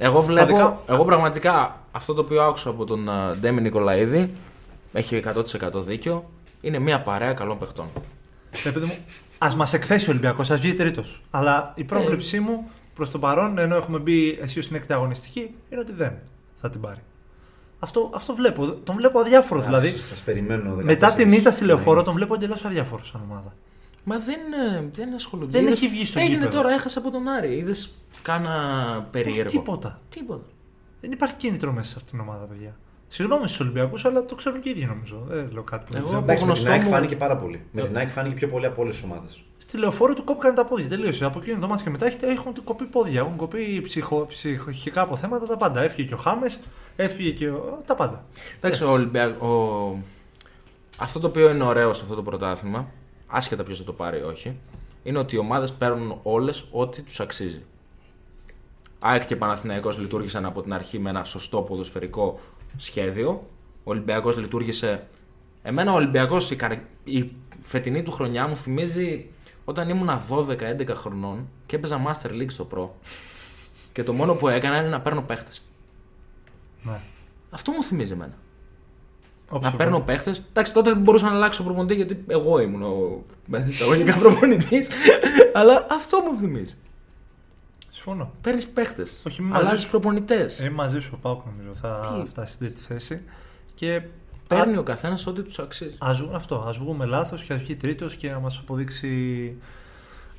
Εγώ βλέπω, Στατικά. εγώ πραγματικά αυτό το οποίο άκουσα από τον α, Ντέμι Νικολαίδη έχει 100% δίκιο. Είναι μια παρέα καλών παιχτών. Ρε παιδί μου, ας μας εκθέσει ο Ολυμπιακός, ας βγει τρίτος. Αλλά η πρόβλεψή μου προς το παρόν, ενώ έχουμε μπει εσύ στην έκτη αγωνιστική, είναι ότι δεν θα την πάρει. Αυτό, αυτό βλέπω. Τον βλέπω αδιάφορο δηλαδή. Σας περιμένω. 14. Μετά την ήττα στη λεωφόρο, τον βλέπω εντελώς αδιάφορο σαν ομάδα. Μα δεν, ε, δεν ασχολούνται. Δεν Είδες- έχει βγει στο Έγινε γήπεδο. τώρα, έχασε από τον Άρη. Είδες κάνα περίεργο. Τίποτα. Τίποτα. Δεν υπάρχει κίνητρο μέσα σε αυτήν την ομάδα, παιδιά. Συγγνώμη στους Ολυμπιακούς, αλλά το ξέρουν και οι ίδιοι νομίζω. Δεν λέω κάτι που δεν Εγώ- ξέρω. Εντάξει, με την γνωστό ΑΕΚ μου- φάνηκε πάρα πολύ. Με την ΑΕΚ φάνηκε πιο πολύ από όλες τις ομάδες. Στη λεωφόρο του κόπηκαν τα πόδια. Τελείωσε. Από εκείνο το μάτι και μετά έχετε- έχουν κοπεί πόδια. Έχουν κοπεί ψυχο, ψυχικά αποθέματα τα πάντα. Έφυγε και ο Χάμες, έφυγε και ο... τα πάντα. Εντάξει, ο Ολυμπιακ... ο... αυτό το οποίο είναι ωραίο σε αυτό το πρωτάθλημα, άσχετα ποιος θα το πάρει ή όχι, είναι ότι οι ομάδες παίρνουν όλες ό,τι τους αξίζει. ΑΕΚ και Παναθηναϊκός λειτουργήσαν από την αρχή με ένα σωστό ποδοσφαιρικό σχέδιο. Ο Ολυμπιακός λειτουργήσε. Εμένα ο Ολυμπιακός η, καρ- η φετινή του χρονιά μου θυμίζει όταν ήμουν 12-11 χρονών και έπαιζα Master League στο Pro. Και το μόνο που έκανα είναι να παίρνω παίχτες. Ναι. Αυτό μου θυμίζει εμένα. Όπως Να το παίρνω λέω. παίχτες. Εντάξει, τότε δεν μπορούσα να αλλάξω προπονητή γιατί εγώ ήμουν ο μέσα εισαγωγικά προπονητής. *laughs* αλλά αυτό μου θυμίζει. Συμφωνώ. Παίρνεις παίχτες. Όχι, μη μαζί Αλλάζεις σου. προπονητές. Είμαι μαζί σου, ο Πάουκ νομίζω θα Τι; φτάσει στην τρίτη θέση. Και Παίρνει ο καθένας ό,τι τους αξίζει. ας, βγουν- αυτό, ας βγούμε λάθος και ας βγει τρίτος και να μας αποδείξει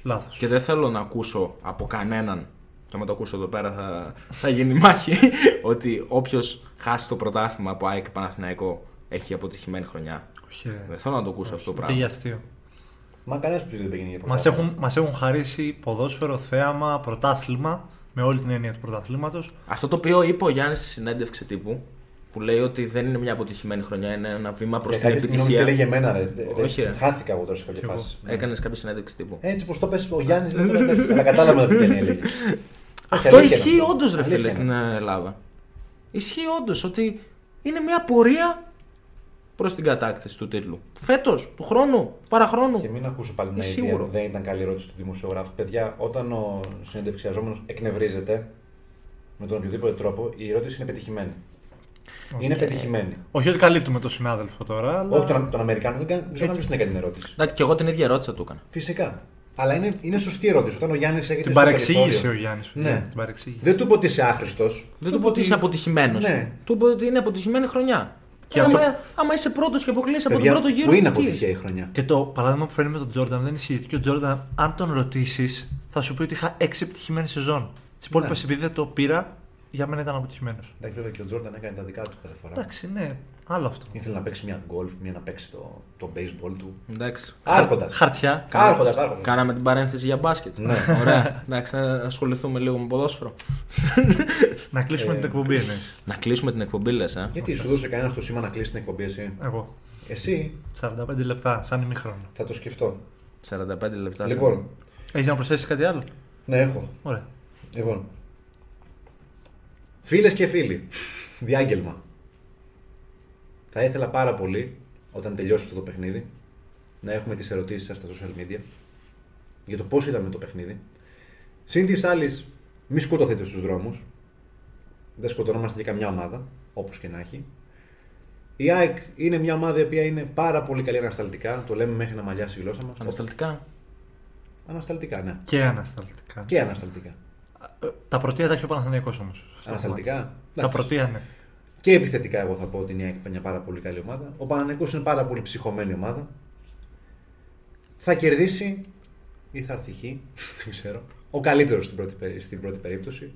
λάθος. Και δεν θέλω να ακούσω από κανέναν. Και άμα το ακούσω εδώ πέρα θα, θα γίνει μάχη. *laughs* ότι όποιος χάσει το πρωτάθλημα από ΑΕΚ και Παναθηναϊκό έχει αποτυχημένη χρονιά. Όχι, ρε. Δεν θέλω να το ακούσω αυτό το Ούτε πράγμα. για αστείο. Μα κανένας που δεν πήγαινε για Μας πρωτάθλημα. έχουν, μας έχουν χαρίσει ποδόσφαιρο, θέαμα, πρωτάθλημα, με όλη την έννοια του πρωταθλήματος. Αυτό το οποίο είπε ο Γιάννης στη συνέντευξη τύπου, που που λέει ότι δεν είναι μια αποτυχημένη χρονιά, είναι ένα βήμα προς Για την κάποια στιγμή νόμιζα ότι επιτυχία. έλεγε εμένα, ρε. Όχι, ρε. Χάθηκα εγώ τώρα σε κάποια φάση. Ναι. Έκανες κάποια συνέντευξη τύπου. Έτσι πως το πες ο Γιάννης, αλλά κατάλαβα τι δεν έλεγε. Αυτό αλήθεια ισχύει είναι αυτό. όντως, ρε Αλήθεια φίλε, στην είναι. Ελλάδα. Ισχύει όντως ότι είναι μια πορεία προς την κατάκτηση του τίτλου. Φέτος, του χρόνου, παραχρόνου. Και μην ακούσω πάλι Είναι μια σίγουρο. ιδέα, δεν ήταν καλή ερώτηση του δημοσιογράφου. Παιδιά, όταν ο συνεντευξιαζόμενος εκνευρίζεται με τον οποιοδήποτε τρόπο, η ερώτηση είναι πετυχημένη. Είναι πετυχημένη. Όχι ότι καλύπτουμε τον συνάδελφο τώρα, αλλά. Όχι τον, τον Αμερικάνο, δεν κάνει- δεν ξέρω ποιο την έκανε την ερώτηση. Εντάξει, και εγώ την ίδια ερώτηση θα του έκανα. Φυσικά. Αλλά είναι, είναι σωστή ερώτηση. Όταν ο Γιάννης έχετε Την στο παρεξήγησε ο περιθώριο- Γιάννη. Ναι. Την παρεξήγησε. Δεν του είπε ότι είσαι άχρηστος. Δεν του είπε ότι είσαι αποτυχημένος. Ναι. Του είπε ότι είναι αποτυχημένη χρονιά. Και Και άμα, αυτό- άμα είσαι πρώτος και αποκλείσει από τον Παιδιά, πρώτο γύρο. Πού είναι τι; αποτυχία είσαι; η χρονιά. Και το παράδειγμα που φέρνει με τον Τζόρνταν δεν ισχύει. Γιατί και ο Τζόρνταν, αν τον ρωτήσεις, θα σου πει ότι είχα έξι επιτυχημένες σεζόν. Τις υπόλοιπες, Ναι. επειδή δεν το πήρα, για μένα ήταν αποτυχημένος. Εντάξει, βέβαια και ο Τζόρνταν έκανε τα δικά του κάθε φορά. Εντάξει, ναι, άλλο αυτό. Ήθελε να παίξει μια γκολφ, μια να παίξει το, το baseball του. Εντάξει. Άρχοντας. Χαρτιά. Άρχοντας, άρχοντας. Κάναμε την παρένθεση για μπάσκετ. Ναι. Ωραία. Εντάξει, να ασχοληθούμε λίγο με ποδόσφαιρο. Να κλείσουμε Ε, την εκπομπή, εννοείς. Να κλείσουμε την εκπομπή, λες. Ε; Γιατί σου δώσε κανένα το σήμα να κλείσει την εκπομπή εσύ; Εγώ. Εσύ; 45 λεπτά, σαν ημίχρονο. θα το σκεφτώ. 45 λεπτά. Λοιπόν, Έχεις να προσθέσεις κάτι άλλο; ναι, έχω. Ωραία. Λοιπόν. Φίλες και φίλοι, διάγγελμα. Θα ήθελα πάρα πολύ όταν τελειώσει αυτό το παιχνίδι να έχουμε τις ερωτήσεις σας στα social media για το πώς είδαμε το παιχνίδι. Συν της άλλης, μη σκοτωθείτε στους δρόμους. Δεν σκοτωνόμαστε για καμιά ομάδα, όπως και να έχει. Η ΑΕΚ είναι μια ομάδα η οποία είναι πάρα πολύ καλή ανασταλτικά. Το λέμε μέχρι να μαλλιάσει η γλώσσα μας. Ανασταλτικά; Ανασταλτικά, ναι. Και ανασταλτικά. Και ανασταλτικά. Ε, Τα πρωτεία τα έχει ο Παναθηναϊκός όμως. Ανασταλτικά; Τα εντάξει. πρωτεία, ναι. Και επιθετικά, εγώ θα πω ότι η ΑΕΚ είναι μια πάρα πολύ καλή ομάδα. Ο Παναθηναϊκός είναι πάρα πολύ ψυχωμένη ομάδα. Θα κερδίσει ή θα έρθει χ, *laughs* δεν ξέρω. Ο καλύτερος στην πρώτη, περί- στην πρώτη περίπτωση.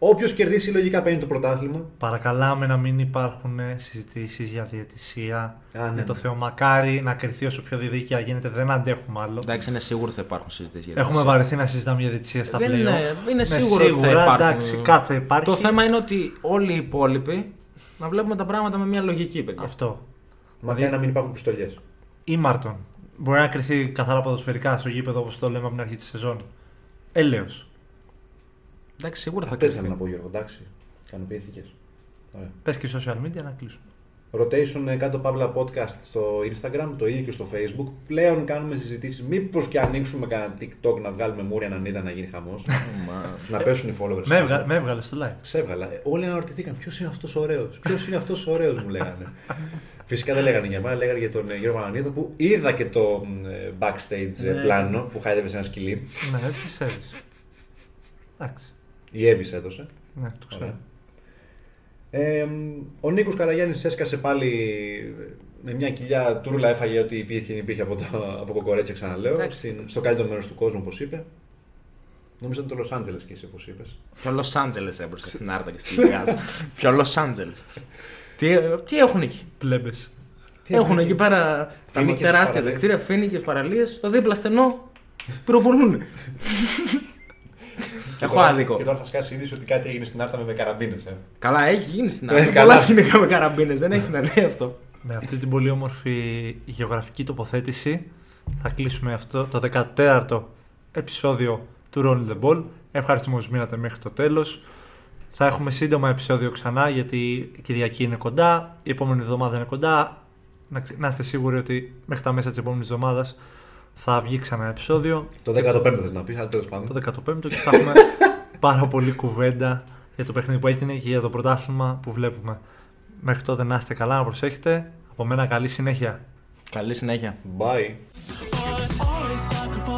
Όποιος κερδίσει, λογικά παίρνει το πρωτάθλημα. Παρακαλάμε να μην υπάρχουν συζητήσεις για διαιτησία. Α, ναι, για το ναι. Θεό, μακάρι να κρυθεί όσο πιο διδίκαια γίνεται. Δεν αντέχουμε άλλο. Εντάξει, είναι σίγουρο θα υπάρχουν συζητήσεις. Έχουμε βαρεθεί να συζητάμε για διαιτησία στα Δεν play είναι- είναι σίγουρο ότι θα υπάρχουν. εντάξει, κάτι υπάρχει. Το θέμα είναι ότι όλοι οι υπόλοιποι να βλέπουμε τα πράγματα με μια λογική, παιδιά. Αυτό. Μακάρι να μην υπάρχουν πιστολιές. Ή Μάρτον. Μπορεί να κρυθεί καθαρά ποδοσφαιρικά στο γήπεδο όπως το λέμε από την αρχή της σεζόν. Έλεος. Εντάξει, σίγουρα θα Αυτό ήθελα κρυφτεί. να πω, Γιώργο. Εντάξει. Ικανοποιήθηκε. Ωραία. Πες και social media να κλείσουμε. Rotation ε, κάτω παύλα podcast στο Instagram, το ίδιο και στο Facebook. Πλέον κάνουμε συζητήσεις. Μήπως και ανοίξουμε κανένα TikTok να βγάλουμε μούρια έναν είδα να γίνει χαμός. *laughs* Μα- να πέσουν οι followers. Με, έβγα, με έβγαλες στο live. Ξέβγαλα. Ε, Όλοι αναρωτηθήκαν ποιος είναι αυτός ωραίος; Ποιος είναι αυτός ωραίος, μου λέγανε. *laughs* Φυσικά δεν λέγανε για μένα, λέγανε για τον ε, Γιώργο Ανανίδο που είδα και το ε, backstage ε, Ναι. πλάνο που χάιδευε σε ένα σκυλί. ναι, έτσι σε έβησε. Εντάξει. Η Εύη έδωσε. Ναι, το ξέρω. Ωραία. Ε, ο Νίκος Καραγιάννης έσκασε πάλι με μια κοιλιά τούρλα, έφαγε ό,τι υπήρχε, υπήρχε από, το, από κοκορέτσια, ξαναλέω. Εντάξει. Στην, στο καλύτερο μέρος του κόσμου, όπως είπε. Νόμιζα ότι το Λο Άντζελε και εσύ, όπως είπες. Ποιο Λο Άντζελε έπρεπε στην Άρτα και στη Λιγάδα. *laughs* Ποιο Λο Άντζελε. Τι, τι έχουν εκεί; Πλέμπε. Έχουν εκεί; πέρα τα Φοίνικες τεράστια παραλίες. δεκτήρια, φίνικες παραλίες, το δίπλα στενό πυροβολούν. *laughs* Έχω άδικο. Και τώρα θα σκάσει είδηση ότι κάτι έγινε στην Άρτα με, με καραμπίνες. Ε. Καλά, έχει γίνει στην Ε, Άρτα. καλά. Πολλά σκηνικά με καραμπίνες, δεν έχει να λέει αυτό. Με αυτή την πολύ όμορφη γεωγραφική τοποθέτηση θα κλείσουμε αυτό το 14ο επεισόδιο του Rolling the Ball. Ευχαριστούμε που μείνατε μέχρι το τέλος. Θα έχουμε σύντομα επεισόδιο ξανά γιατί η Κυριακή είναι κοντά, η επόμενη εβδομάδα είναι κοντά. Να, ξε- να είστε σίγουροι ότι μέχρι τα μέσα της επόμενης εβδομάδας θα βγει ξανά επεισόδιο. Το 15ο θες να πεις, αλλά τέλος πάντων. Το 15ο και θα έχουμε *laughs* πάρα πολύ κουβέντα για το παιχνίδι που έγινε και για το πρωτάθλημα που βλέπουμε. Μέχρι τότε να είστε καλά, να προσέχετε. Από μένα καλή συνέχεια. Καλή συνέχεια. Bye. Always sacrifice